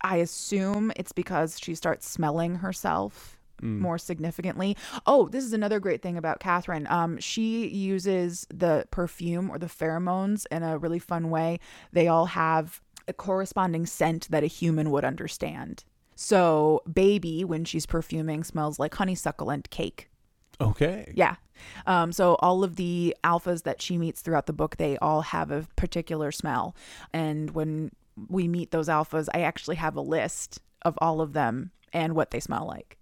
Speaker 2: I assume it's because she starts smelling herself more significantly. Oh, this is another great thing about Kathryn. Um, she uses the perfume or the pheromones in a really fun way. They all have a corresponding scent that a human would understand. So, baby, when she's perfuming, smells like honeysuckle and cake.
Speaker 1: Okay.
Speaker 2: Yeah. Um, so all of the alphas that she meets throughout the book, they all have a particular smell. And when we meet those alphas, I actually have a list of all of them and what they smell like.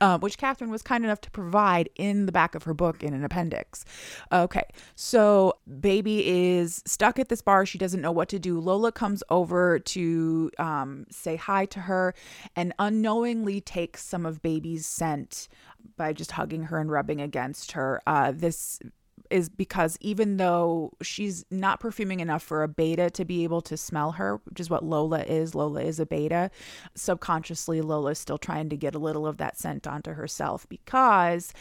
Speaker 2: Um, which Kathryn was kind enough to provide in the back of her book in an appendix. Okay, so Baby is stuck at this bar. She doesn't know what to do. Lola comes over to um, say hi to her and unknowingly takes some of Baby's scent by just hugging her and rubbing against her. Uh, this is because even though she's not perfuming enough for a beta to be able to smell her, which is what Lola is, Lola is a beta, subconsciously Lola's still trying to get a little of that scent onto herself because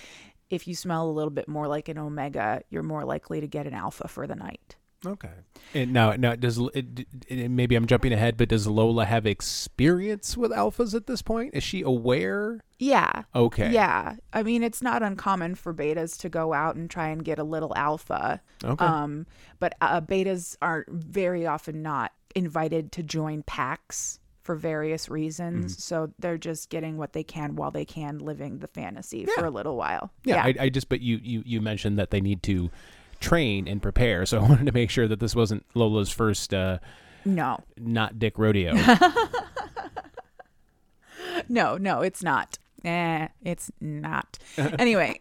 Speaker 2: if you smell a little bit more like an omega, you're more likely to get an alpha for the night.
Speaker 1: Okay. And now, now does it, it, maybe I'm jumping ahead, but does Lola have experience with alphas at this point? Is she aware?
Speaker 2: Yeah.
Speaker 1: Okay.
Speaker 2: Yeah. I mean, it's not uncommon for betas to go out and try and get a little alpha.
Speaker 1: Okay.
Speaker 2: Um, but uh, betas are very often not invited to join packs for various reasons.
Speaker 1: Mm-hmm.
Speaker 2: So they're just getting what they can while they can, living the fantasy for a little while.
Speaker 1: yeah. I, I just but you you you mentioned that they need to train and prepare, so I wanted to make sure that this wasn't Lola's first uh,
Speaker 2: no,
Speaker 1: not dick rodeo.
Speaker 2: no, no, it's not. Eh, it's not. anyway,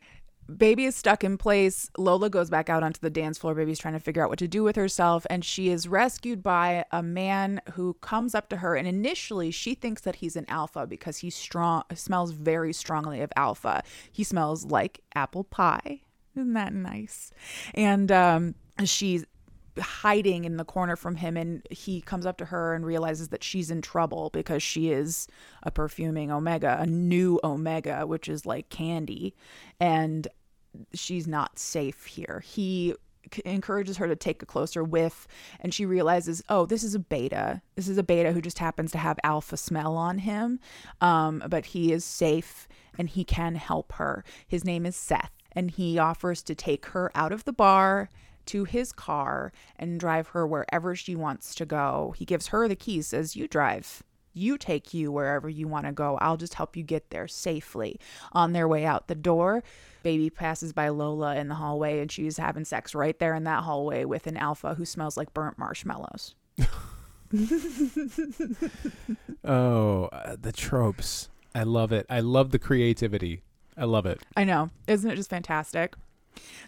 Speaker 2: Baby is stuck in place. Lola goes back out onto the dance floor. Baby's trying to figure out what to do with herself. And she is rescued by a man who comes up to her. And initially, she thinks that he's an alpha because he strong smells very strongly of alpha. He smells like apple pie. Isn't that nice? And um, she's hiding in the corner from him and he comes up to her and realizes that she's in trouble because she is a perfuming omega a new omega which is like candy. And she's not safe here. He encourages her to take a closer whiff and she realizes oh this is a beta. This is a beta who just happens to have alpha smell on him. Um, but he is safe and he can help her. His name is seth and he offers to take her out of the bar to his car and drive her wherever she wants to go. He gives her the keys, says, You drive. You take you wherever you want to go. I'll just help you get there safely. On their way out the door, baby passes by Lola in the hallway and she's having sex right there in that hallway with an alpha who smells like burnt marshmallows.
Speaker 1: Oh, uh, the tropes. I love it. I love the creativity. I love it.
Speaker 2: I know. Isn't it just fantastic?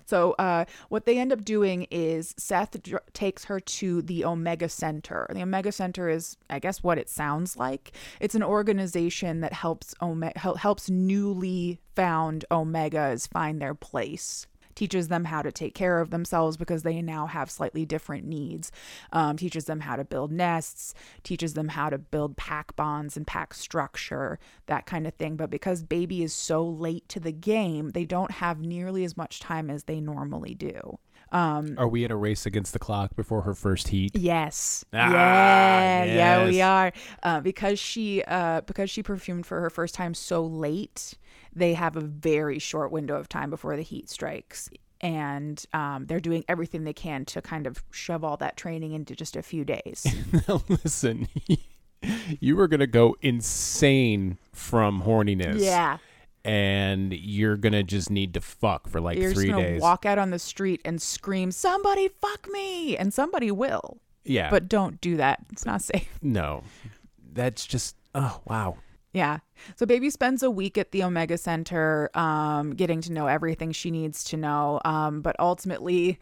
Speaker 2: So, uh, what they end up doing is Seth dr- takes her to the Omega Center. The Omega Center is, I guess, what it sounds like. It's an organization that helps Ome- hel- helps newly found Omegas find their place. Teaches them how to take care of themselves because they now have slightly different needs. Um, teaches them how to build nests. Teaches them how to build pack bonds and pack structure, that kind of thing. But because baby is so late to the game, they don't have nearly as much time as they normally do. Um,
Speaker 1: Are we in a race against the clock before her first heat?
Speaker 2: Yes.
Speaker 1: Ah,
Speaker 2: yeah, yeah, we are. Uh, because she uh, because she perfumed for her first time so late, they have a very short window of time before the heat strikes. And um, they're doing everything they can to kind of shove all that training into just a few days.
Speaker 1: Now listen, you were gonna go insane from horniness.
Speaker 2: yeah.
Speaker 1: And you're gonna just need to fuck for like
Speaker 2: You're
Speaker 1: three
Speaker 2: just going to
Speaker 1: days.
Speaker 2: walk out on the street and scream, somebody fuck me. And somebody will.
Speaker 1: yeah.
Speaker 2: But don't do that. It's not safe.
Speaker 1: no. That's just oh wow.
Speaker 2: Yeah. So baby spends a week at the Omega Center, um, getting to know everything she needs to know. Um, but ultimately,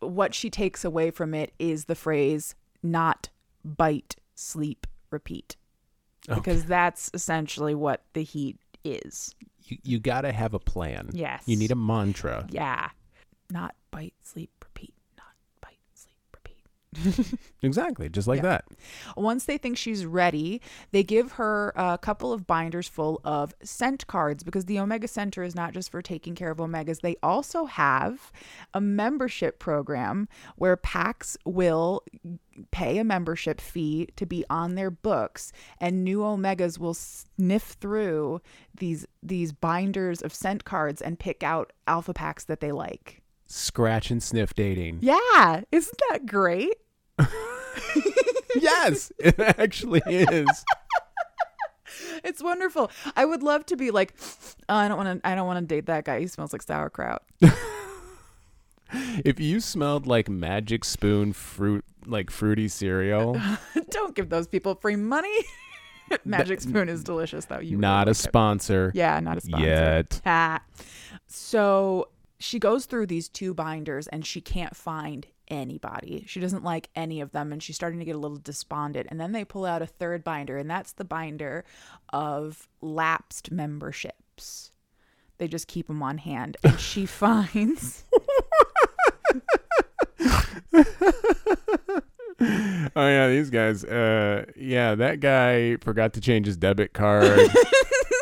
Speaker 2: what she takes away from it is the phrase "not bite, sleep, repeat,"
Speaker 1: Okay.
Speaker 2: because that's essentially what the heat is.
Speaker 1: You you gotta have a plan.
Speaker 2: Yes.
Speaker 1: You need a mantra.
Speaker 2: Yeah. Not bite, sleep, repeat. Not bite, sleep, repeat.
Speaker 1: Exactly. Just like
Speaker 2: Yeah.
Speaker 1: that.
Speaker 2: Once they think she's ready, they give her a couple of binders full of scent cards because the Omega Center is not just for taking care of Omegas. They also have a membership program where packs will pay a membership fee to be on their books and new omegas will sniff through these these binders of scent cards and pick out alpha packs that they like.
Speaker 1: Scratch and sniff dating.
Speaker 2: Yeah, isn't that great?
Speaker 1: yes, it actually is.
Speaker 2: It's wonderful. I would love to be like, oh, I don't want to. I don't want to date that guy. He smells like sauerkraut.
Speaker 1: if you smelled like Magic Spoon fruit, like fruity cereal,
Speaker 2: don't give those people free money. Magic Spoon is delicious, though. You
Speaker 1: not
Speaker 2: really
Speaker 1: a
Speaker 2: like it.
Speaker 1: sponsor
Speaker 2: Yeah, not a sponsor.
Speaker 1: yet.
Speaker 2: Ah. So she goes through these two binders and she can't find anybody. She doesn't like any of them and she's starting to get a little despondent. And then they pull out a third binder, and that's the binder of lapsed memberships. They just keep them on hand. And she finds
Speaker 1: Oh yeah, these guys. Uh, yeah, that guy forgot to change his debit card,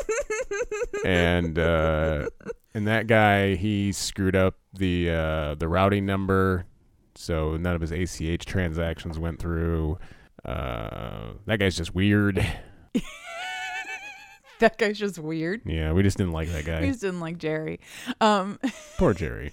Speaker 1: and uh, and that guy he screwed up the uh, the routing number, so none of his ACH transactions went through. Uh, that guy's just weird.
Speaker 2: that guy's just weird.
Speaker 1: Yeah, we just didn't like that guy.
Speaker 2: We just didn't like Jerry. Um,
Speaker 1: Poor Jerry.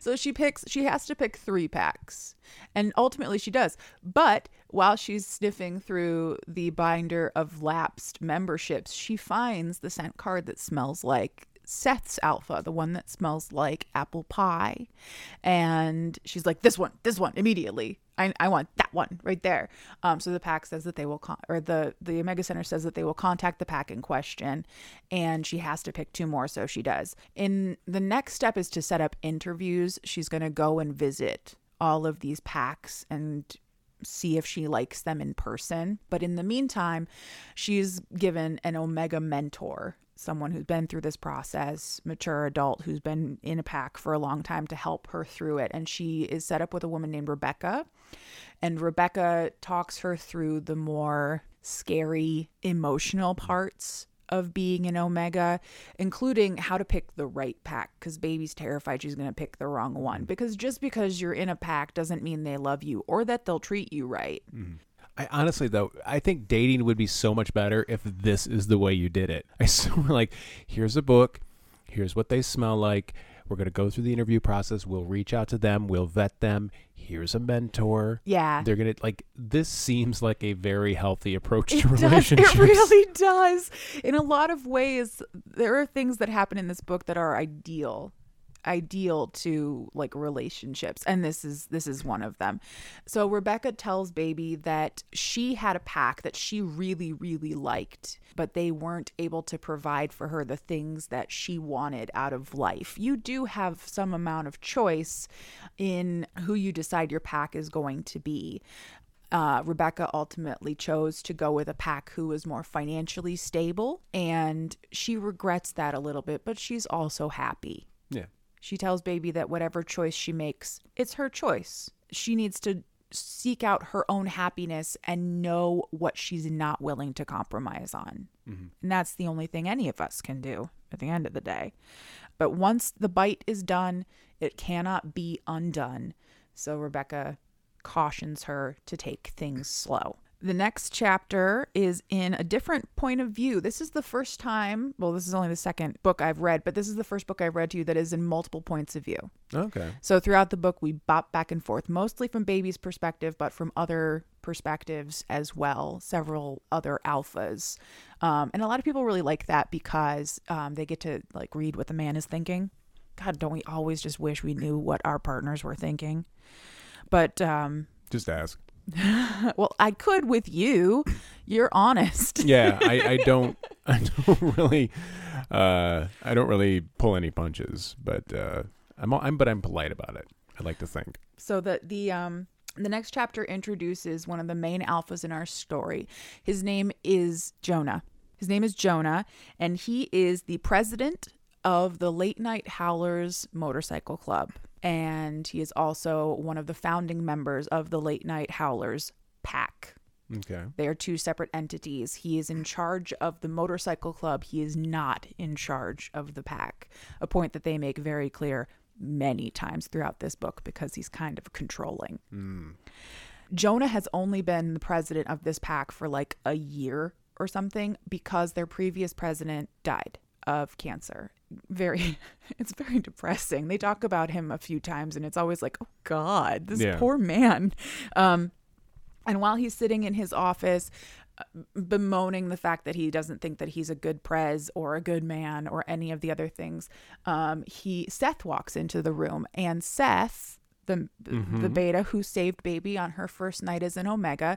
Speaker 2: so she picks, she has to pick three packs. And ultimately she does. But while she's sniffing through the binder of lapsed memberships, she finds the scent card that smells like Seth's alpha, the one that smells like apple pie. And she's like, this one, this one, immediately. I, I want that one right there. Um, so the pack says that they will, con- or the, the Omega Center says that they will contact the pack in question. And she has to pick two more. So she does. In the next step is to set up interviews. She's going to go and visit all of these packs and see if she likes them in person. But in the meantime, she's given an Omega mentor, someone who's been through this process, mature adult who's been in a pack for a long time to help her through it. And she is set up with a woman named Rebecca. And Rebecca talks her through the more scary emotional parts of being an omega including how to pick the right pack because baby's terrified she's going to pick the wrong one because just because you're in a pack doesn't mean they love you or that they'll treat you right mm-hmm.
Speaker 1: I honestly though, I think dating would be so much better if this is the way you did it. I so like, here's a book, here's what they smell like. We're gonna go through the interview process. We'll reach out to them. We'll vet them. Here's a mentor.
Speaker 2: yeah
Speaker 1: They're gonna like. This seems like a very healthy approach
Speaker 2: it
Speaker 1: to
Speaker 2: does
Speaker 1: relationships.
Speaker 2: it really does in a lot of ways there are things that happen in this book that are ideal ideal to like relationships and this is this is one of them so rebecca tells baby that she had a pack that she really really liked but they weren't able to provide for her the things that she wanted out of life you do have some amount of choice in who you decide your pack is going to be uh, Rebecca ultimately chose to go with a pack who was more financially stable, and she regrets that a little bit, but she's also happy.
Speaker 1: Yeah.
Speaker 2: She tells Baby that whatever choice she makes, it's her choice. She needs to seek out her own happiness and know what she's not willing to compromise on. Mm-hmm. And that's the only thing any of us can do at the end of the day. But once the bite is done, it cannot be undone. So Rebecca cautions her to take things slow. The next chapter is in a different point of view. This is the first time, well, this is only the second book I've read, but this is the first book I've read to you that is in multiple points of view.
Speaker 1: Okay.
Speaker 2: So throughout the book, we bop back and forth, mostly from baby's perspective, but from other perspectives as well, several other alphas. Um, and a lot of people really like that because um, they get to like read what the man is thinking. God, don't we always just wish we knew what our partners were thinking? But um,
Speaker 1: Just ask.
Speaker 2: well, I could with you. You're honest.
Speaker 1: Yeah, I, I don't. I don't really. Uh, I don't really pull any punches, but uh, I'm. I'm. But I'm polite about it. I like to think.
Speaker 2: So the the um the next chapter introduces one of the main alphas in our story. His name is Jonah. His name is Jonah, and he is the president of the Late Night Howlers Motorcycle Club. And he is also one of the founding members of the Late Night Howlers pack.
Speaker 1: Okay.
Speaker 2: They are two separate entities. He is in charge of the motorcycle club. He is not in charge of the pack. A point that they make very clear many times throughout this book because he's kind of controlling. Hmm. Jonah has only been the president of this pack for like a year or something because their previous president died of cancer. Very, it's very depressing. They talk about him a few times and it's always like, oh God, this
Speaker 1: Yeah.
Speaker 2: poor man. Um, and while he's sitting in his office, uh, bemoaning the fact that he doesn't think that he's a good prez or a good man or any of the other things, um, he Seth walks into the room, and Seth, the the beta who saved baby on her first night as an omega,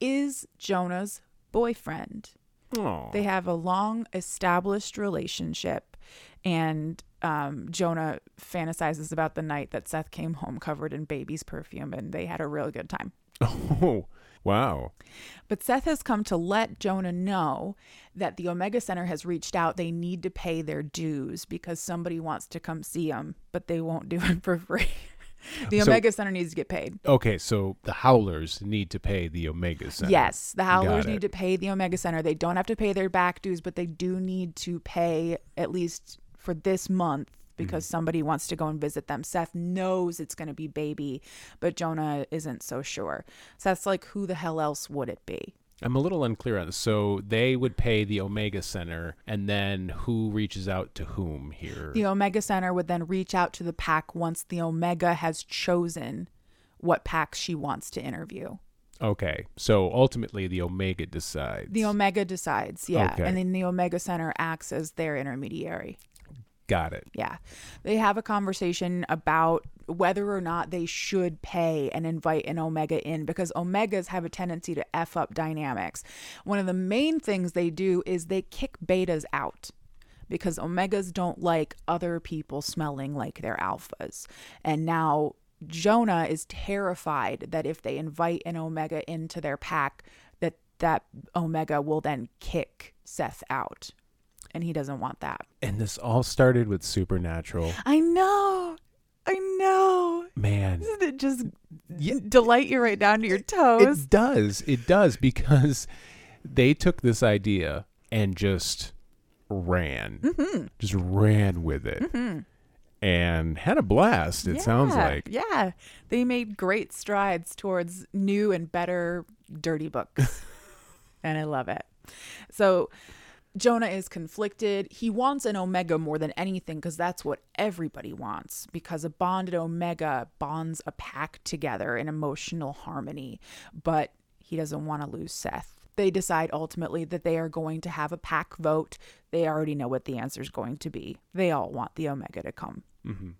Speaker 2: is Jonah's boyfriend.
Speaker 1: Oh.
Speaker 2: They have a long established relationship, and um, Jonah fantasizes about the night that Seth came home covered in baby's perfume, and they had a real good time.
Speaker 1: Oh. Wow.
Speaker 2: But Seth has come to let Jonah know that the Omega Center has reached out. They need to pay their dues because somebody wants to come see them, but they won't do it for free. The
Speaker 1: So-
Speaker 2: Omega Center needs to get paid.
Speaker 1: Okay, so the Howlers need to pay the Omega Center.
Speaker 2: Yes, the Howlers need to pay the Omega Center. They don't have to pay their back dues, but they do need to pay at least for this month because
Speaker 1: Mm-hmm.
Speaker 2: somebody wants to go and visit them. Seth knows it's going to be baby, but Jonah isn't so sure. Seth's like, who the hell else would it be?
Speaker 1: I'm a little unclear on this. So they would pay the Omega Center, and then who reaches out to whom here?
Speaker 2: The Omega Center would then reach out to the pack once the Omega has chosen what pack she wants to interview.
Speaker 1: Okay, so ultimately the Omega decides.
Speaker 2: The Omega decides, yeah.
Speaker 1: Okay.
Speaker 2: And then the Omega Center acts as their intermediary.
Speaker 1: Got it.
Speaker 2: Yeah. They have a conversation about whether or not they should pay and invite an Omega in because Omegas have a tendency to F up dynamics. One of the main things they do is they kick betas out because Omegas don't like other people smelling like they're alphas. And now Jonah is terrified that if they invite an Omega into their pack, that that Omega will then kick Seth out. And he doesn't want that.
Speaker 1: And this all started with Supernatural.
Speaker 2: I know. I know.
Speaker 1: Man,
Speaker 2: Doesn't it just
Speaker 1: Yeah.
Speaker 2: delight you right down to your toes?
Speaker 1: it does. It does because they took this idea and just ran,
Speaker 2: Mm-hmm.
Speaker 1: just ran with it, and had a blast. It sounds like.
Speaker 2: Yeah. They made great strides towards new and better dirty books. and I love it. So Jonah is conflicted. He wants an Omega more than anything because that's what everybody wants. Because a bonded Omega bonds a pack together in emotional harmony. But he doesn't want to lose Seth. They decide ultimately that they are going to have a pack vote. They already know what the answer is going to be. They all want the Omega to come. Mm-hmm.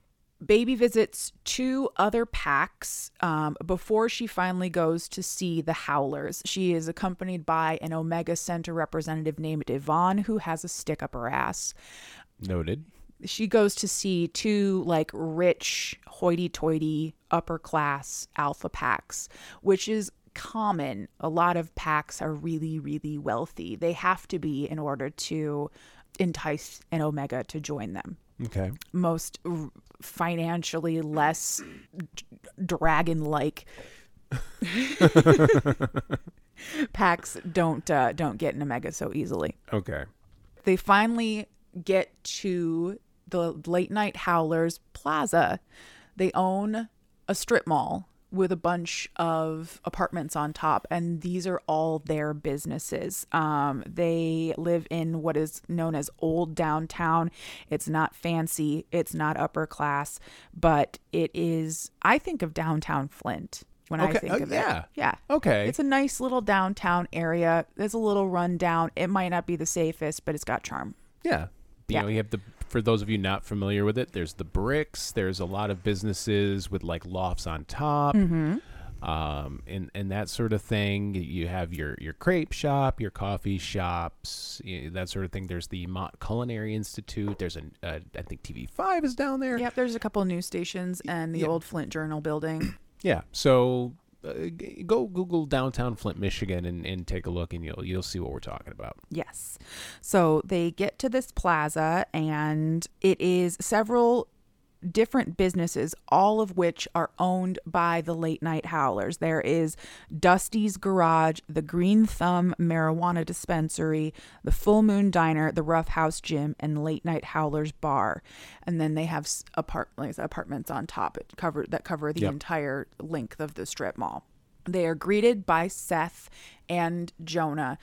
Speaker 2: Baby visits two other packs um, before she finally goes to see the Howlers. She is accompanied by an Omega Center representative named Yvonne, who has a stick up her ass.
Speaker 1: Noted.
Speaker 2: She goes to see two like rich, hoity toity, upper class alpha packs, which is common. A lot of packs are really, really wealthy. They have to be in order to entice an Omega to join them
Speaker 1: Okay.
Speaker 2: most financially less dragon like packs don't uh, don't get an omega so easily.
Speaker 1: Okay.
Speaker 2: they finally get to the late night howlers plaza. They own a strip mall with a bunch of apartments on top and these are all their businesses um, they live in what is known as old downtown it's not fancy it's not upper class but it is i think of downtown flint when i think
Speaker 1: uh,
Speaker 2: of
Speaker 1: yeah.
Speaker 2: it yeah
Speaker 1: Okay.
Speaker 2: it's a nice little downtown area. There's a little rundown. It might not be the safest, but it's got charm.
Speaker 1: Yeah. You
Speaker 2: Yeah.
Speaker 1: know, you have the for those of you not familiar with it, there's the bricks. There's a lot of businesses with like lofts on top,
Speaker 2: Mm-hmm.
Speaker 1: um, and and that sort of thing. You have your your crepe shop, your coffee shops, y- that sort of thing. There's the Mott Culinary Institute. There's an uh, I think TV Five is down there.
Speaker 2: Yep, there's a couple news stations and the old Flint Journal building.
Speaker 1: Yeah. So. Uh, go Google downtown Flint, Michigan, and, and take a look, and you'll you'll see what we're talking about.
Speaker 2: yes. So they get to this plaza, and it is several different businesses, all of which are owned by the late night howlers. There is Dusty's Garage, the Green Thumb Marijuana Dispensary, the Full Moon Diner, the Rough House Gym, and Late Night Howlers Bar. And then they have apart- like I said, apartments on top it cover that cover the
Speaker 1: Yep.
Speaker 2: entire length of the strip mall. They are greeted by Seth and Jonah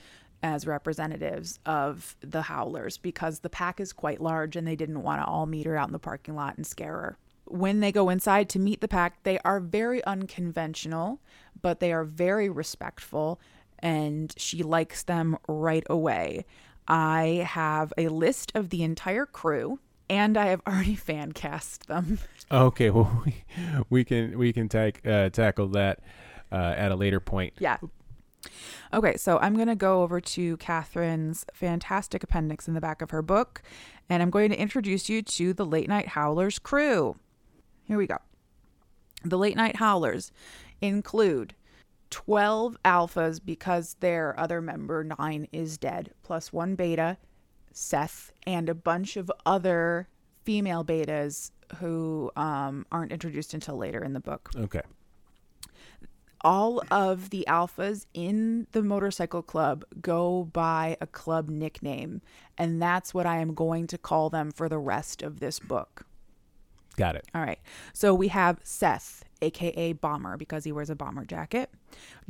Speaker 2: as representatives of the Howlers because the pack is quite large and they didn't want to all meet her out in the parking lot and scare her. When they go inside to meet the pack, they are very unconventional, but they are very respectful and she likes them right away. I have a list of the entire crew and I have already fan cast them.
Speaker 1: Okay, well we, we can we can tack uh, tackle that uh, at a later point.
Speaker 2: Yeah. Okay, so I'm going to go over to Kathryn's fantastic appendix in the back of her book, and I'm going to introduce you to the Late Night Howlers crew. Here we go. The Late Night Howlers include 12 alphas because their other member, 9, is dead, plus one beta, Seth, and a bunch of other female betas who um, aren't introduced until later in the book
Speaker 1: Okay.
Speaker 2: All of the alphas in the motorcycle club go by a club nickname and that's what i am going to call them for the rest of this book.
Speaker 1: Got it.
Speaker 2: all right. So we have seth aka bomber because he wears a bomber jacket.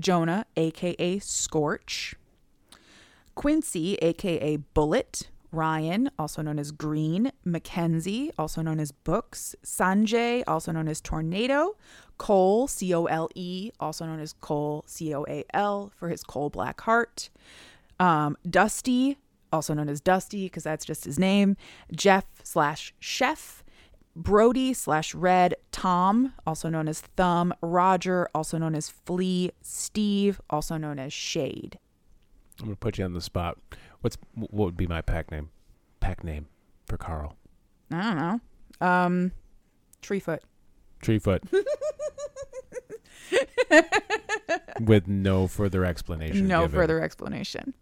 Speaker 2: Jonah aka scorch. Quincy aka bullet Ryan, also known as Green, Mackenzie, also known as Books, Sanjay, also known as Tornado, Cole, C O L E, also known as Cole, C O A L, for his coal black heart, um, Dusty, also known as Dusty, because that's just his name. Jeff slash Chef. Brody slash Red, Tom, also known as Thumb, Roger, also known as Flea, Steve, also known as Shade.
Speaker 1: I'm gonna put you on the spot. What's what would be my pack name? Pack name for Carl.
Speaker 2: I don't know. Um, Treefoot.
Speaker 1: Treefoot. With no further explanation.
Speaker 2: No
Speaker 1: given.
Speaker 2: further explanation.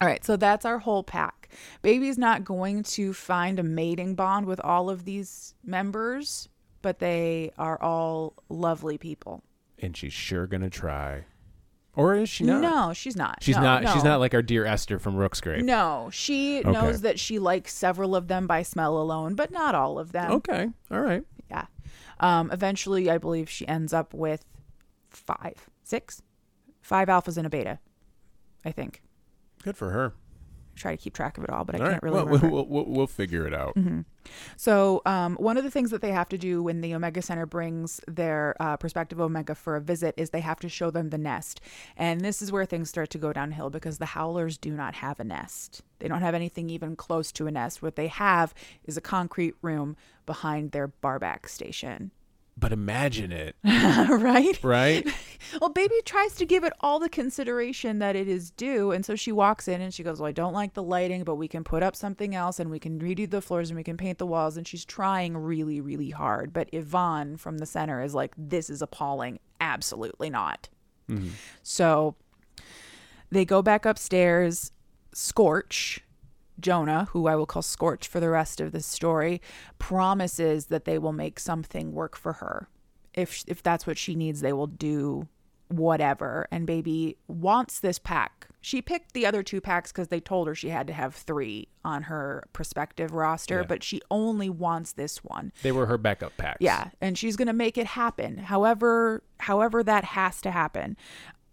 Speaker 2: All right, so that's our whole pack. Baby's not going to find a mating bond with all of these members, but they are all lovely people.
Speaker 1: And she's sure gonna try. Or is she not?
Speaker 2: No, she's not.
Speaker 1: She's
Speaker 2: No,
Speaker 1: not she's not like our dear Esther from Rooksgrave.
Speaker 2: No, she
Speaker 1: Okay.
Speaker 2: knows that she likes several of them by smell alone, but not all of them.
Speaker 1: Okay. All right.
Speaker 2: Yeah. Um, eventually, I believe she ends up with five, six, five alphas and a beta. I think.
Speaker 1: Good for her.
Speaker 2: Try to keep track of it all, but I
Speaker 1: All
Speaker 2: can't
Speaker 1: right.
Speaker 2: really
Speaker 1: well, we'll, we'll, we'll figure it out.
Speaker 2: So, um, one of the things that they have to do when the Omega Center brings their uh, prospective Omega for a visit is they have to show them the nest. And this is where things start to go downhill because the Howlers do not have a nest. They don't have anything even close to a nest. What they have is a concrete room behind their barback station.
Speaker 1: But imagine it,
Speaker 2: right?
Speaker 1: right?
Speaker 2: Well, baby tries to give it all the consideration that it is due. And so she walks in and she goes, Well, I don't like the lighting, but we can put up something else and we can redo the floors and we can paint the walls. And she's trying really, really hard. But Yvonne from the center is like, This is appalling. Absolutely not. Mm-hmm. So they go back upstairs. Scorch, Jonah, who I will call Scorch for the rest of this story, promises that they will make something work for her. If if that's what she needs, they will do whatever. And baby wants this pack. She picked the other two packs because they told her she had to have three on her prospective roster,
Speaker 1: Yeah.
Speaker 2: but she only wants this one.
Speaker 1: They were her backup packs.
Speaker 2: Yeah, and she's going to make it happen. However, however that has to happen.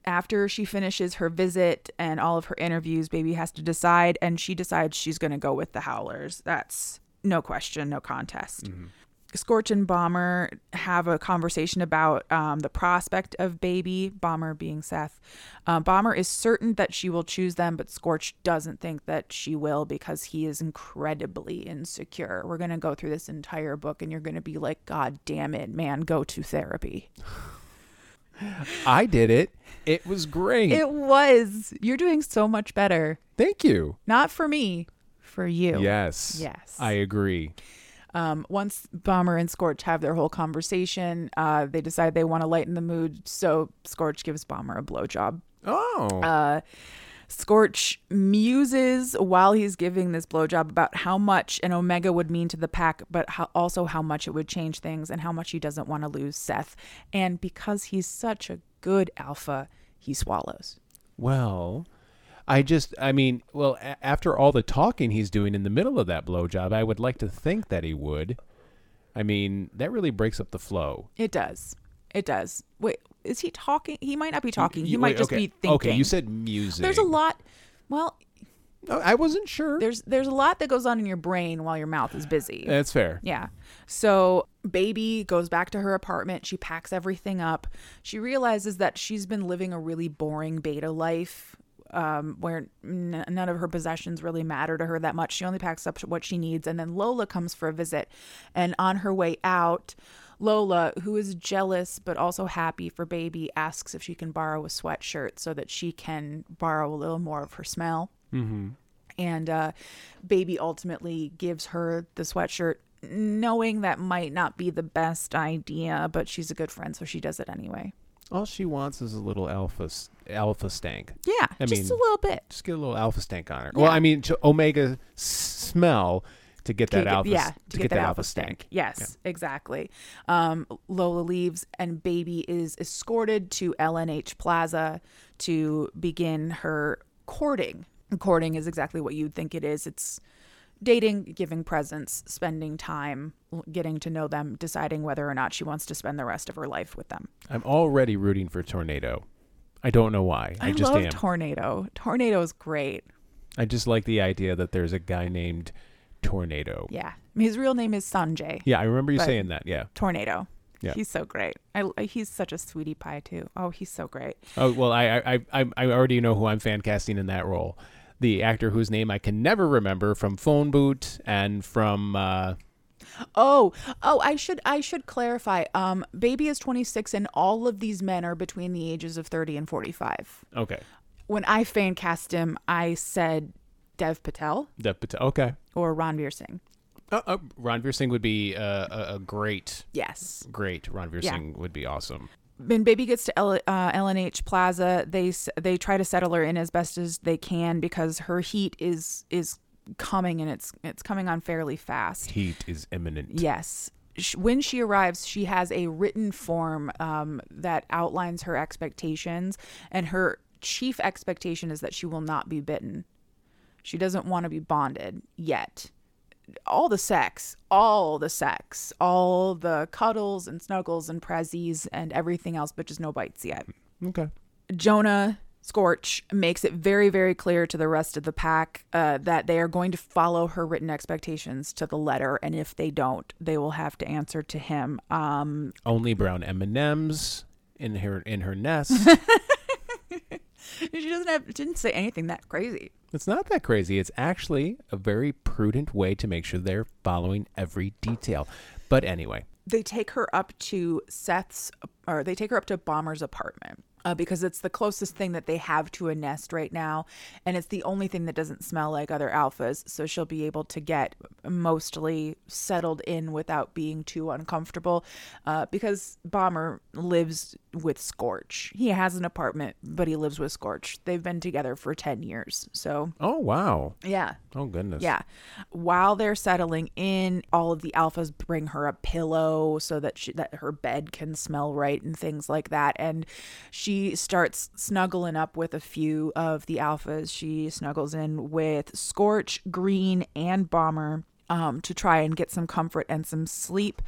Speaker 2: After she finishes her visit and all of her interviews, baby has to decide and she decides she's going to go with the Howlers. That's no question, no contest. Scorch and Bomber have a conversation about um, the prospect of baby, Bomber being Seth. Um, Bomber is certain that she will choose them, but Scorch doesn't think that she will because he is incredibly insecure. We're going to go through this entire book and you're going to be like, God damn it, man, go to therapy.
Speaker 1: I did it. It was great.
Speaker 2: It was. You're doing so much better.
Speaker 1: Thank you.
Speaker 2: Not for me, for you.
Speaker 1: Yes.
Speaker 2: Yes.
Speaker 1: I agree.
Speaker 2: Um, once Bomber and Scorch have their whole conversation, uh, they decide they want to lighten the mood. So Scorch gives Bomber a blowjob.
Speaker 1: Oh.
Speaker 2: Uh, Scorch muses while he's giving this blowjob about how much an Omega would mean to the pack, but how, also how much it would change things and how much he doesn't want to lose Seth. And because he's such a good alpha, he swallows.
Speaker 1: well, I just, I mean, well, a- after all the talking he's doing in the middle of that blowjob, I would like to think that he would. I mean, that really breaks up the flow.
Speaker 2: It does. It does. Wait, is he talking? He might not be talking. He might
Speaker 1: wait,
Speaker 2: just
Speaker 1: okay.
Speaker 2: be thinking.
Speaker 1: Okay, you said music.
Speaker 2: There's a lot. Well,
Speaker 1: I wasn't sure.
Speaker 2: there's there's a lot that goes on in your brain while your mouth is busy.
Speaker 1: That's fair.
Speaker 2: Yeah. So, baby goes back to her apartment. She packs everything up. She realizes that she's been living a really boring beta life um, where n- none of her possessions really matter to her that much. She only packs up what she needs. And then Lola comes for a visit. And on her way out, Lola, who is jealous but also happy for baby, asks if she can borrow a sweatshirt so that she can borrow a little more of her smell. And uh, baby ultimately gives her the sweatshirt knowing that might not be the best idea but she's a good friend so she does it anyway.
Speaker 1: All she wants is a little alpha alpha stank.
Speaker 2: yeah
Speaker 1: I
Speaker 2: just
Speaker 1: mean-
Speaker 2: a little bit.
Speaker 1: Just get a little alpha stank on her. Well, I mean, to omega s- smell to get that
Speaker 2: To get-
Speaker 1: alpha.
Speaker 2: yeah
Speaker 1: s-
Speaker 2: to, get, that alpha stank yes exactly um, lola leaves and baby is escorted to lnh plaza to begin her courting courting is exactly what you'd think it is it's dating giving presents spending time getting to know them deciding whether or not she wants to spend the rest of her life with them
Speaker 1: I'm already rooting for Tornado. I don't know why. I,
Speaker 2: I,
Speaker 1: just
Speaker 2: love
Speaker 1: am.
Speaker 2: Tornado. Tornado is great.
Speaker 1: I just like the idea that there's a guy named Tornado.
Speaker 2: Yeah. His real name is Sanjay.
Speaker 1: Yeah, I remember you saying that. Yeah.
Speaker 2: Tornado.
Speaker 1: Yeah.
Speaker 2: He's so great. I, he's such a sweetie pie too. Oh, he's so great.
Speaker 1: Oh well, I I I I already know who I'm fan casting in that role. the actor whose name I can never remember from Phone Booth and from uh,
Speaker 2: Oh, oh, I should I should clarify. Um, baby is 26 and all of these men are between the ages of 30 and 45.
Speaker 1: okay,
Speaker 2: When I fan cast him, I said Dev Patel
Speaker 1: Dev Patel. Okay,
Speaker 2: or Ranveer Singh.
Speaker 1: uh, uh, Ranveer Singh would be uh, a, a great,
Speaker 2: Yes.
Speaker 1: great. Ranveer
Speaker 2: Yeah.
Speaker 1: Singh would be awesome.
Speaker 2: when baby gets to L- uh, LNH Plaza, they s- they try to settle her in as best as they can because her heat is is coming and it's it's coming on fairly fast.
Speaker 1: Heat is imminent.
Speaker 2: Yes. Sh- When she arrives, she has a written form um, that outlines her expectations, and her chief expectation is that she will not be bitten. She doesn't want to be bonded yet. All the sex, all the sex, all the cuddles and snuggles and prezzies and everything else, but just no bites yet.
Speaker 1: Okay.
Speaker 2: Jonah Scorch makes it very, very clear to the rest of the pack uh, that they are going to follow her written expectations to the letter, and if they don't, they will have to answer to him. Um,
Speaker 1: Only brown M and M's in her in her nest.
Speaker 2: she doesn't have didn't say anything that crazy.
Speaker 1: It's not that crazy. It's actually a very prudent way to make sure they're following every detail. But anyway,
Speaker 2: They take her up to Seth's, or they take her up to Bomber's apartment. Uh, because it's the closest thing that they have to a nest right now, and it's the only thing that doesn't smell like other alphas. So she'll be able to get mostly settled in without being too uncomfortable. Uh, because Bomber lives with Scorch. He has an apartment, but he lives with Scorch. They've been together for 10 years. So,
Speaker 1: oh wow,
Speaker 2: yeah.
Speaker 1: oh goodness,
Speaker 2: Yeah. While they're settling in, all of the alphas bring her a pillow so that she, that her bed can smell right and things like that. And she starts snuggling up with a few of the alphas. She snuggles in with Scorch, Green, and Bomber. Um, to try and get some comfort and some sleep.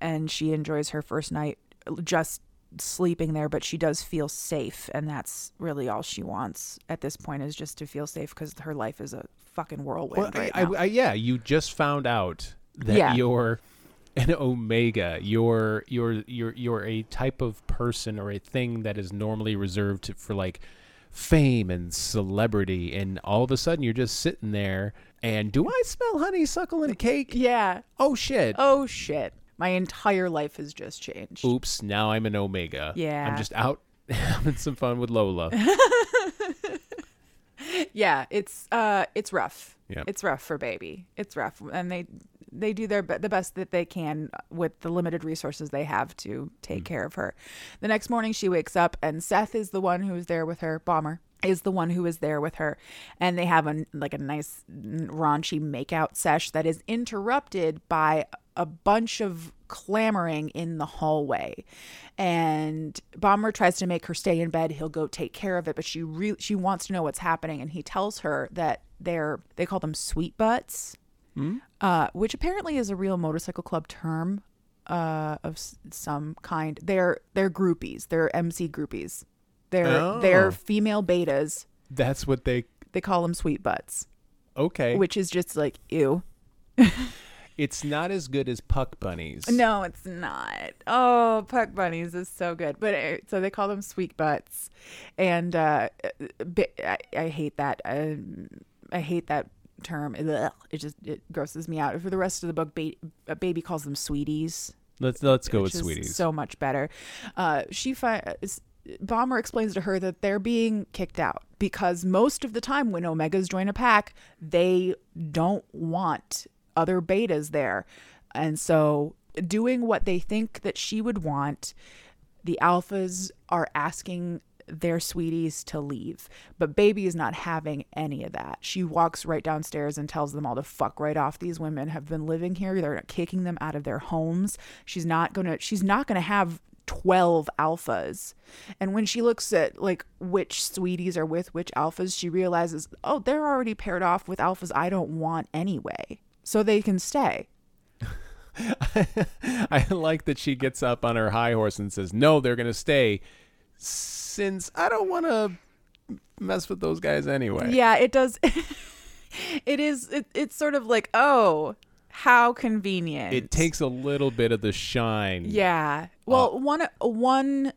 Speaker 2: And she enjoys her first night just sleeping there, but she does feel safe. And that's really all she wants at this point is just to feel safe because her life is a fucking whirlwind
Speaker 1: Well,
Speaker 2: right
Speaker 1: I,
Speaker 2: now.
Speaker 1: I, I, yeah, you just found out that
Speaker 2: Yeah.
Speaker 1: you're an omega. You're you're you're you're a type of person or a thing that is normally reserved to, for like fame and celebrity, and all of a sudden you're just sitting there. And do I smell honeysuckle and cake?
Speaker 2: yeah.
Speaker 1: Oh shit!
Speaker 2: Oh shit. My entire life has just changed.
Speaker 1: Oops! Now I'm an omega.
Speaker 2: Yeah.
Speaker 1: I'm just out having some fun with Lola.
Speaker 2: Yeah, it's uh it's rough.
Speaker 1: Yeah.
Speaker 2: It's rough for baby. It's rough and they they do their the best that they can with the limited resources they have to take care of her. The next morning she wakes up and Seth is the one who's there with her, Bomber is the one who is there with her and they have a like a nice raunchy makeout sesh that is interrupted by a bunch of clamoring in the hallway. And bomber tries to make her stay in bed. He'll go take care of it but she really she wants to know what's happening. And he tells her that they're they call them sweet butts uh, which apparently is a real motorcycle club term uh, of s- some kind. They're they're groupies. They're mc groupies. They're
Speaker 1: Oh.
Speaker 2: they're female betas.
Speaker 1: That's what they.
Speaker 2: they call them sweet butts.
Speaker 1: Okay.
Speaker 2: which is just like ew
Speaker 1: it's not as good as puck bunnies.
Speaker 2: No, it's not. Oh, Puck Bunnies is so good. But uh, so they call them sweet butts, and uh, I, I hate that. Uh, I hate that term. It just it grosses me out. For the rest of the book, ba- baby calls them sweeties.
Speaker 1: Let's let's go with sweeties.
Speaker 2: So much better. Uh, she finds. Bomber explains to her that they're being kicked out because most of the time when Omegas join a pack, they don't want other betas there. And so, doing what they think that she would want, the alphas are asking their sweeties to leave. But baby is not having any of that. She walks right downstairs and tells them all to fuck right off. These women have been living here. They're kicking them out of their homes. She's not going to she's not going to have 12 alphas. And when she looks at like which sweeties are with which alphas, she realizes, "Oh, they're already paired off with alphas I don't want anyway." So they can stay.
Speaker 1: I like that she gets up on her high horse and says, "No, they're gonna stay, since I don't want to mess with those guys anyway."
Speaker 2: Yeah, it does. it is. It, it's sort of like, oh, how convenient.
Speaker 1: It takes a little bit of the shine.
Speaker 2: Yeah. Well, one one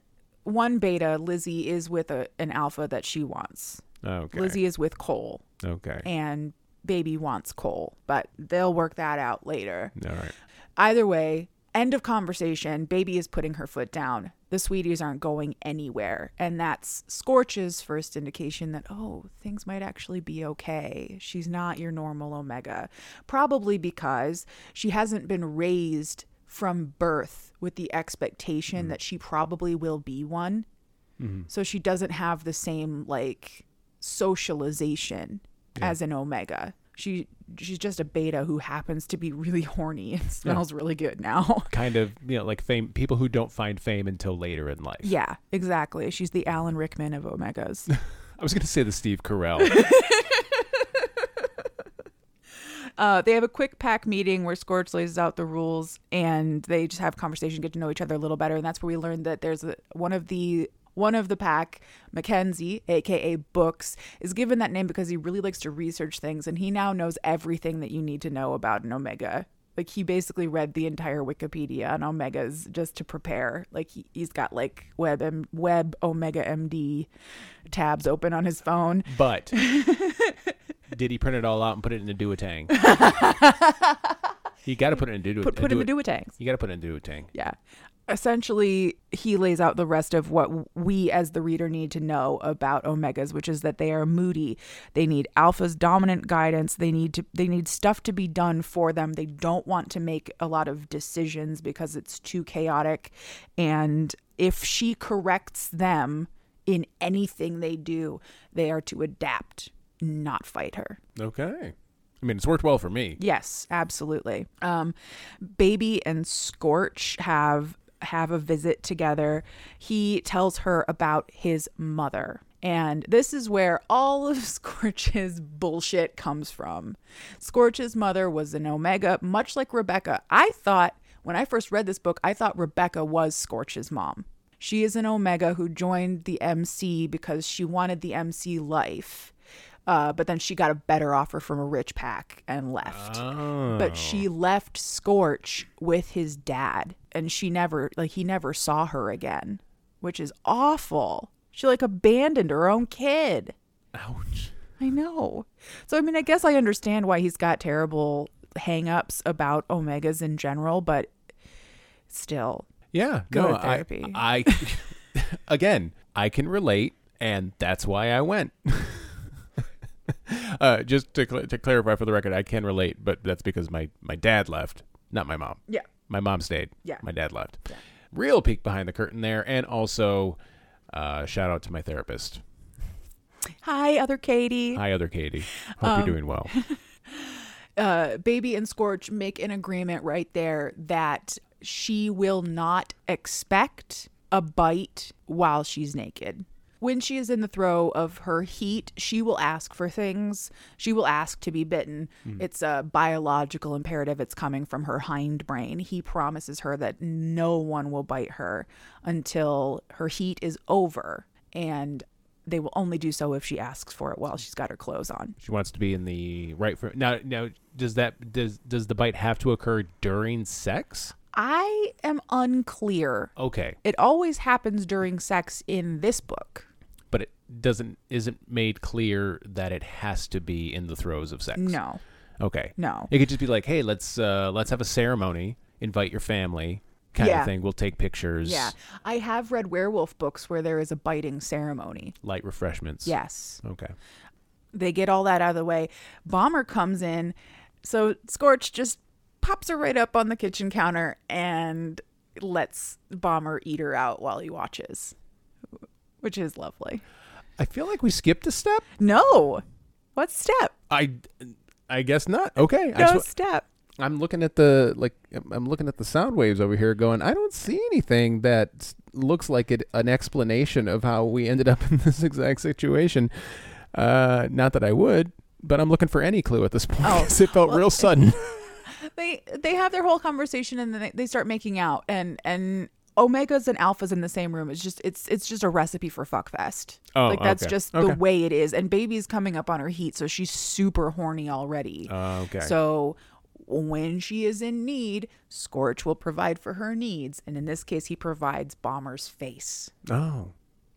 Speaker 2: one beta Lizzie is with a, an alpha that she wants.
Speaker 1: Okay.
Speaker 2: Lizzie is with Cole,
Speaker 1: Okay.
Speaker 2: and Baby wants coal, but they'll work that out later.
Speaker 1: All right.
Speaker 2: Either way, end of conversation. Baby is putting her foot down. The sweeties aren't going anywhere. And that's Scorch's first indication that, oh, things might actually be okay. She's not your normal Omega. Probably because she hasn't been raised from birth with the expectation mm-hmm. that she probably will be one. Mm-hmm. So she doesn't have the same, like, socialization as an Omega. She she's just a beta who happens to be really horny and smells really good now.
Speaker 1: Kind of, you know, like fame people who don't find fame until later in life.
Speaker 2: yeah, exactly. She's the Alan Rickman of Omegas.
Speaker 1: I was going to say the Steve Carell.
Speaker 2: uh, they have a quick pack meeting where Scorch lays out the rules and they just have conversation, get to know each other a little better, and that's where we learned that there's a, one of the one of the pack, Mackenzie, aka Books, is given that name because he really likes to research things and he now knows everything that you need to know about an Omega. Like he basically read the entire Wikipedia on Omegas just to prepare. Like he, he's got like web M, web Omega MD tabs open on his phone.
Speaker 1: but did he print it all out and put it in a duotang? you got to put it in a duotang.
Speaker 2: Put put uh, in the duotangs.
Speaker 1: You got to put it in a duotang.
Speaker 2: Yeah. Essentially, he lays out the rest of what we as the reader need to know about omegas, which is that they are moody. They need alpha's dominant guidance. They need to they need stuff to be done for them. They don't want to make a lot of decisions because it's too chaotic. And if she corrects them in anything they do, they are to adapt, not fight her.
Speaker 1: Okay. I mean, it's worked well for me.
Speaker 2: Yes, absolutely. Um, Baby and Scorch have have a visit together. He tells her about his mother. And this is where all of Scorch's bullshit comes from. Scorch's mother was an Omega, much like Rebecca. I thought, when I first read this book, I thought Rebecca was Scorch's mom. She is an Omega who joined the MC because she wanted the MC life. Uh, but then she got a better offer from a rich pack and left
Speaker 1: Oh.
Speaker 2: but she left Scorch with his dad and she never like he never saw her again, which is awful. She like abandoned her own kid.
Speaker 1: Ouch.
Speaker 2: I know. So I mean I guess I understand why he's got terrible hangups about omegas in general, but still.
Speaker 1: Yeah.
Speaker 2: Go
Speaker 1: no,
Speaker 2: to
Speaker 1: I,
Speaker 2: therapy.
Speaker 1: I, again, I can relate, and that's why I went. uh, just to cl- to clarify for the record, I can relate, but that's because my my dad left, not my mom.
Speaker 2: Yeah.
Speaker 1: My mom stayed.
Speaker 2: Yeah.
Speaker 1: My dad left.
Speaker 2: Yeah.
Speaker 1: Real peek behind the curtain there, and also uh, shout out to my therapist.
Speaker 2: Hi, other Katie.
Speaker 1: Hi, other Katie. Hope
Speaker 2: Um,
Speaker 1: you're doing well.
Speaker 2: uh, Baby and Scorch make an agreement right there that she will not expect a bite while she's naked. When she is in the throe of her heat, she will ask for things. She will ask to be bitten. Hmm. It's a biological imperative. It's coming from her hind brain. He promises her that no one will bite her until her heat is over. And they will only do so if she asks for it while she's got her clothes on.
Speaker 1: She wants to be in the right frame. Now, now, does that does does the bite have to occur during sex?
Speaker 2: I am unclear.
Speaker 1: Okay,
Speaker 2: It always happens during sex in this book.
Speaker 1: But it doesn't isn't made clear that it has to be in the throes of sex.
Speaker 2: No,
Speaker 1: Okay.
Speaker 2: no.
Speaker 1: It could just be like, hey, let's uh let's have a ceremony, invite your family, kind
Speaker 2: Yeah.
Speaker 1: of thing. We'll take pictures.
Speaker 2: Yeah. I have read werewolf books where there is a biting ceremony.
Speaker 1: Light refreshments.
Speaker 2: Yes.
Speaker 1: Okay.
Speaker 2: They get all that out of the way. Bomber comes in. So Scorch just pops her right up on the kitchen counter and lets Bomber eat her out while he watches, which is lovely.
Speaker 1: I feel like we skipped a step.
Speaker 2: No. What step?
Speaker 1: I I guess not. Okay. I
Speaker 2: No
Speaker 1: just,
Speaker 2: step.
Speaker 1: I'm looking at the like I'm looking at the sound waves over here going, I don't see anything that looks like it, an explanation of how we ended up in this exact situation. Uh not that I would, but I'm looking for any clue at this point.
Speaker 2: Oh,
Speaker 1: it felt
Speaker 2: well-
Speaker 1: real sudden.
Speaker 2: they they have their whole conversation and then they, they start making out and and omegas and alphas in the same room it's just it's it's just a recipe for fuckfest
Speaker 1: Oh,
Speaker 2: like that's
Speaker 1: okay.
Speaker 2: just
Speaker 1: Okay.
Speaker 2: the way it is and baby's coming up on her heat so she's super horny already
Speaker 1: Uh, okay.
Speaker 2: so when she is in need scorch will provide for her needs and in this case he provides bomber's face
Speaker 1: oh.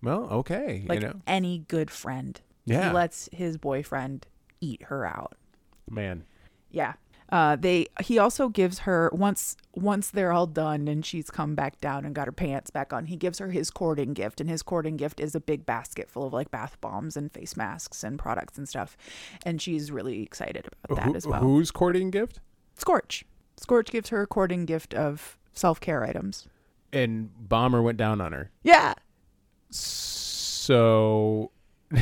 Speaker 1: Well, okay.
Speaker 2: like
Speaker 1: you know.
Speaker 2: any good friend
Speaker 1: Yeah.
Speaker 2: He lets his boyfriend eat her out.
Speaker 1: Man.
Speaker 2: Yeah. Uh, they he also gives her once once they're all done and she's come back down and got her pants back on. He gives her his courting gift, and his courting gift is a big basket full of like bath bombs and face masks and products and stuff. And she's really excited about that
Speaker 1: Who-
Speaker 2: as well.
Speaker 1: Whose courting gift?
Speaker 2: Scorch. Scorch gives her a courting gift of self care items.
Speaker 1: And Bomber went down on her.
Speaker 2: Yeah.
Speaker 1: So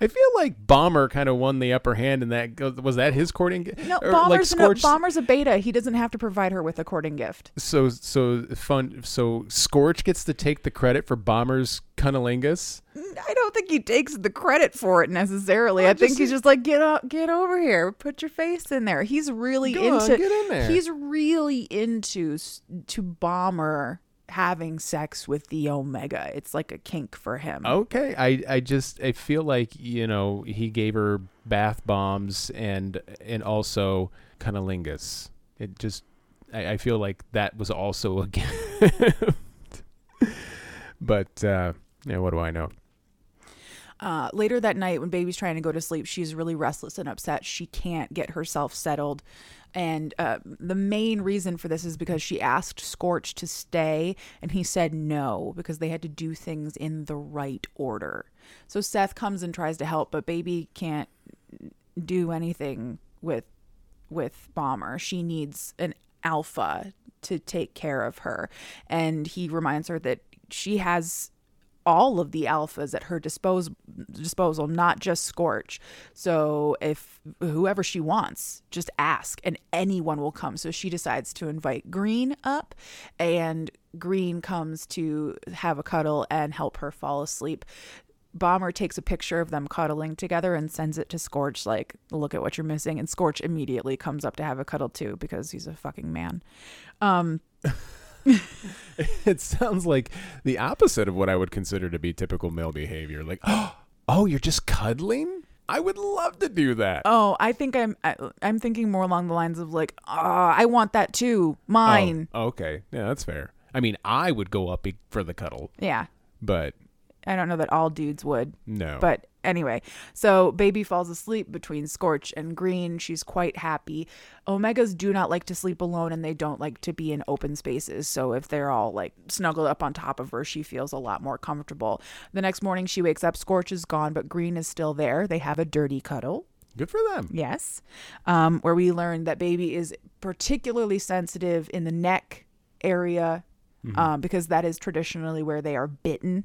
Speaker 1: I feel like Bomber kind of won the upper hand in that. Was that his courting gift?
Speaker 2: No,
Speaker 1: Or,
Speaker 2: Bomber's, no,
Speaker 1: Scorch-
Speaker 2: Bomber's a beta. He doesn't have to provide her with a courting gift.
Speaker 1: So so fun. So Scorch gets to take the credit for Bomber's cunnilingus.
Speaker 2: I don't think he takes the credit for it necessarily.
Speaker 1: Well,
Speaker 2: I think
Speaker 1: just-
Speaker 2: he's just like get up, get over here, put your face in there. He's really
Speaker 1: Go on,
Speaker 2: into.
Speaker 1: get in there.
Speaker 2: He's really into to Bomber having sex with the Omega. It's like a kink for him.
Speaker 1: Okay, I I just I feel like you know he gave her bath bombs and and also cunnilingus. It just I, I feel like that was also a gift. but uh, yeah, what do I know?
Speaker 2: Uh, later that night, when baby's trying to go to sleep, she's really restless and upset. She can't get herself settled. And uh, the main reason for this is because she asked Scorch to stay, and he said no because they had to do things in the right order. So Seth comes and tries to help, but baby can't do anything with with Bomber. She needs an alpha to take care of her. And he reminds her that she has all of the alphas at her dispose, disposal, not just Scorch. So if whoever she wants, just ask and anyone will come. So she decides to invite Green up and Green comes to have a cuddle and help her fall asleep. Bomber takes a picture of them cuddling together and sends it to Scorch, like, look at what you're missing. And Scorch immediately comes up to have a cuddle too because he's a fucking man. Um,
Speaker 1: It sounds like the opposite of what I would consider to be typical male behavior. Like, oh, you're just cuddling? I would love to do that.
Speaker 2: oh, I think I'm I, I'm thinking more along the lines of like, ah, I want that too, mine.
Speaker 1: Oh, okay. Yeah, that's fair. I mean, I would go up for the cuddle,
Speaker 2: Yeah,
Speaker 1: but
Speaker 2: I don't know that all dudes would.
Speaker 1: no.
Speaker 2: But anyway, so baby falls asleep between Scorch and Green. She's quite happy. Omegas do not like to sleep alone and they don't like to be in open spaces. So if they're all like snuggled up on top of her, she feels a lot more comfortable. The next morning, she wakes up. Scorch is gone, but Green is still there. They have a dirty cuddle.
Speaker 1: Good for them.
Speaker 2: Yes. Um, where we learn that baby is particularly sensitive in the neck area um, because that is traditionally where they are bitten.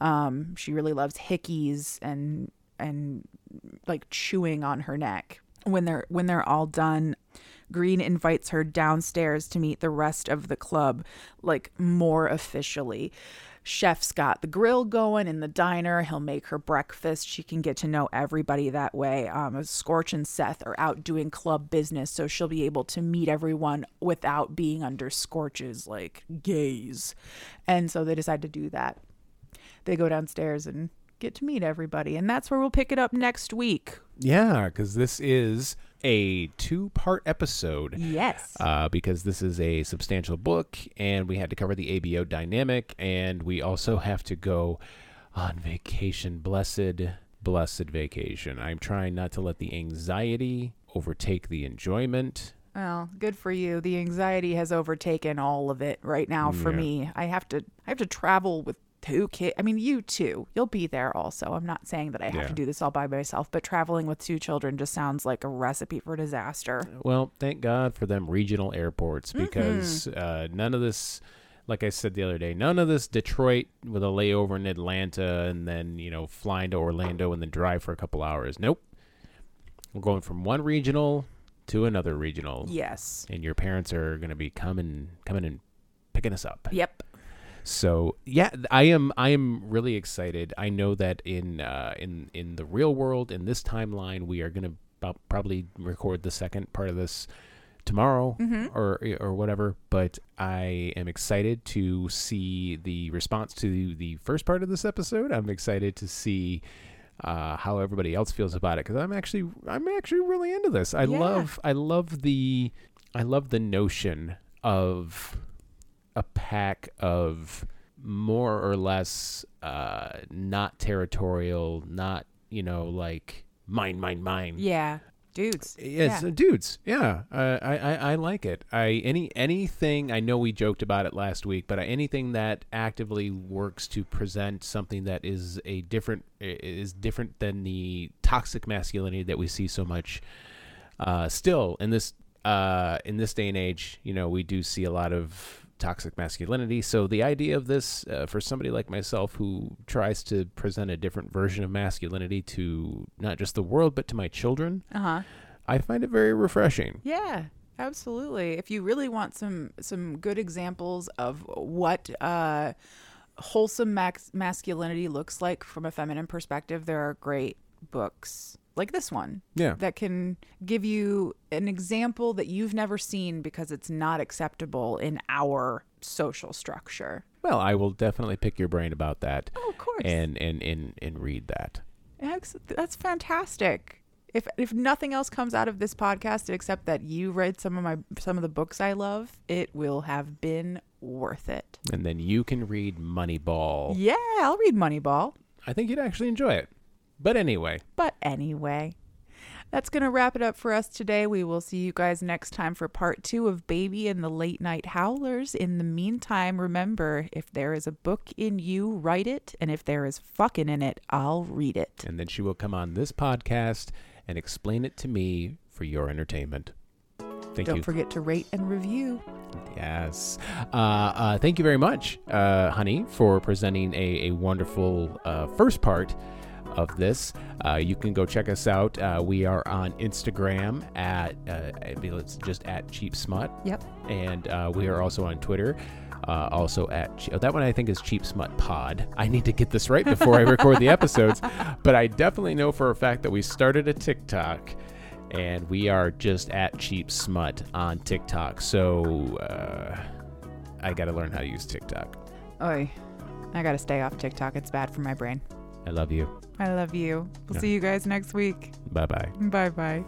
Speaker 2: Um, she really loves hickeys and and like chewing on her neck. When they're when they're all done, Green invites her downstairs to meet the rest of the club, like more officially. Chef's got the grill going in the diner. He'll make her breakfast. She can get to know everybody that way. Um, Scorch and Seth are out doing club business, so she'll be able to meet everyone without being under Scorch's like gaze. And so they decide to do that. They go downstairs and get to meet everybody, and that's where we'll pick it up next week.
Speaker 1: Yeah, because this is a two part episode.
Speaker 2: Yes.
Speaker 1: Uh, because this is a substantial book, and we had to cover the ABO dynamic, and we also have to go on vacation. Blessed, blessed vacation. I'm trying not to let the anxiety overtake the enjoyment.
Speaker 2: Well, good for you. The anxiety has overtaken all of it right now for
Speaker 1: Yeah.
Speaker 2: me. I have to I have to travel with two kids. I mean, you too. You'll be there also. I'm not saying that I have
Speaker 1: Yeah.
Speaker 2: to do this all by myself, but traveling with two children just sounds like a recipe for disaster.
Speaker 1: Well, thank God for them regional airports because uh, none of this, like I said the other day, none of this Detroit with a layover in Atlanta and then, you know, flying to Orlando and then drive for a couple hours. Nope. We're going from one regional to another regional.
Speaker 2: Yes.
Speaker 1: And your parents are going to be coming, coming and picking us up.
Speaker 2: Yep.
Speaker 1: So yeah, I am. I am really excited. I know that in uh, in in the real world, in this timeline, we are going to probably record the second part of this tomorrow or or whatever. But I am excited to see the response to the first part of this episode. I'm excited to see uh, how everybody else feels about it because I'm actually I'm actually really into this. I
Speaker 2: Yeah.
Speaker 1: love I love the I love the notion of a pack of more or less uh, not territorial, not you know, like mine, mine, mine.
Speaker 2: Yeah, dudes.
Speaker 1: Yes,
Speaker 2: Yeah.
Speaker 1: uh, dudes. Yeah, uh, I, I I like it. I any anything. I know we joked about it last week, but anything that actively works to present something that is a different is different than the toxic masculinity that we see so much. Uh, still in this uh in this day and age, you know, we do see a lot of toxic masculinity. So the idea of this uh, for somebody like myself who tries to present a different version of masculinity to not just the world but to my children.
Speaker 2: Uh huh.
Speaker 1: I find it very refreshing.
Speaker 2: Yeah, absolutely. If you really want some some good examples of what uh, wholesome max- masculinity looks like from a feminine perspective, there are great books like this one
Speaker 1: Yeah.
Speaker 2: that can give you an example that you've never seen because it's not acceptable in our social structure.
Speaker 1: Well, I will definitely pick your brain about that
Speaker 2: Oh, of course.
Speaker 1: and and and and read that.
Speaker 2: That's fantastic. If if nothing else comes out of this podcast except that you read some of my some of the books I love, it will have been worth it.
Speaker 1: And then you can read Moneyball.
Speaker 2: Yeah, I'll read Moneyball.
Speaker 1: I think you'd actually enjoy it. But anyway,
Speaker 2: But anyway, that's going to wrap it up for us today. We will see you guys next time for part two of Baby and the Late Night Howlers. In the meantime, remember if there is a book in you, write it. And if there is fucking in it, I'll read it.
Speaker 1: and then she will come on this podcast and explain it to me for your entertainment. Thank you.
Speaker 2: Don't
Speaker 1: you.
Speaker 2: forget to rate and review.
Speaker 1: Yes. Uh, uh, thank you very much, uh, honey, for presenting a, a wonderful uh, first part of this. Uh, you can go check us out. Uh, we are on Instagram at, uh, I believe it's just at Cheap Smut.
Speaker 2: Yep.
Speaker 1: And uh, we are also on Twitter. Uh, also at Che- oh, that one I think is Cheap Smut Pod. I need to get this right before I record the episodes, but I definitely know for a fact that we started a TikTok, and we are just at Cheap Smut on TikTok. So uh, I got to learn how to use TikTok.
Speaker 2: Oi, I got to stay off TikTok. It's bad for my brain.
Speaker 1: I love you.
Speaker 2: I love you. We'll
Speaker 1: Yeah.
Speaker 2: see you guys next week.
Speaker 1: Bye bye.
Speaker 2: Bye bye.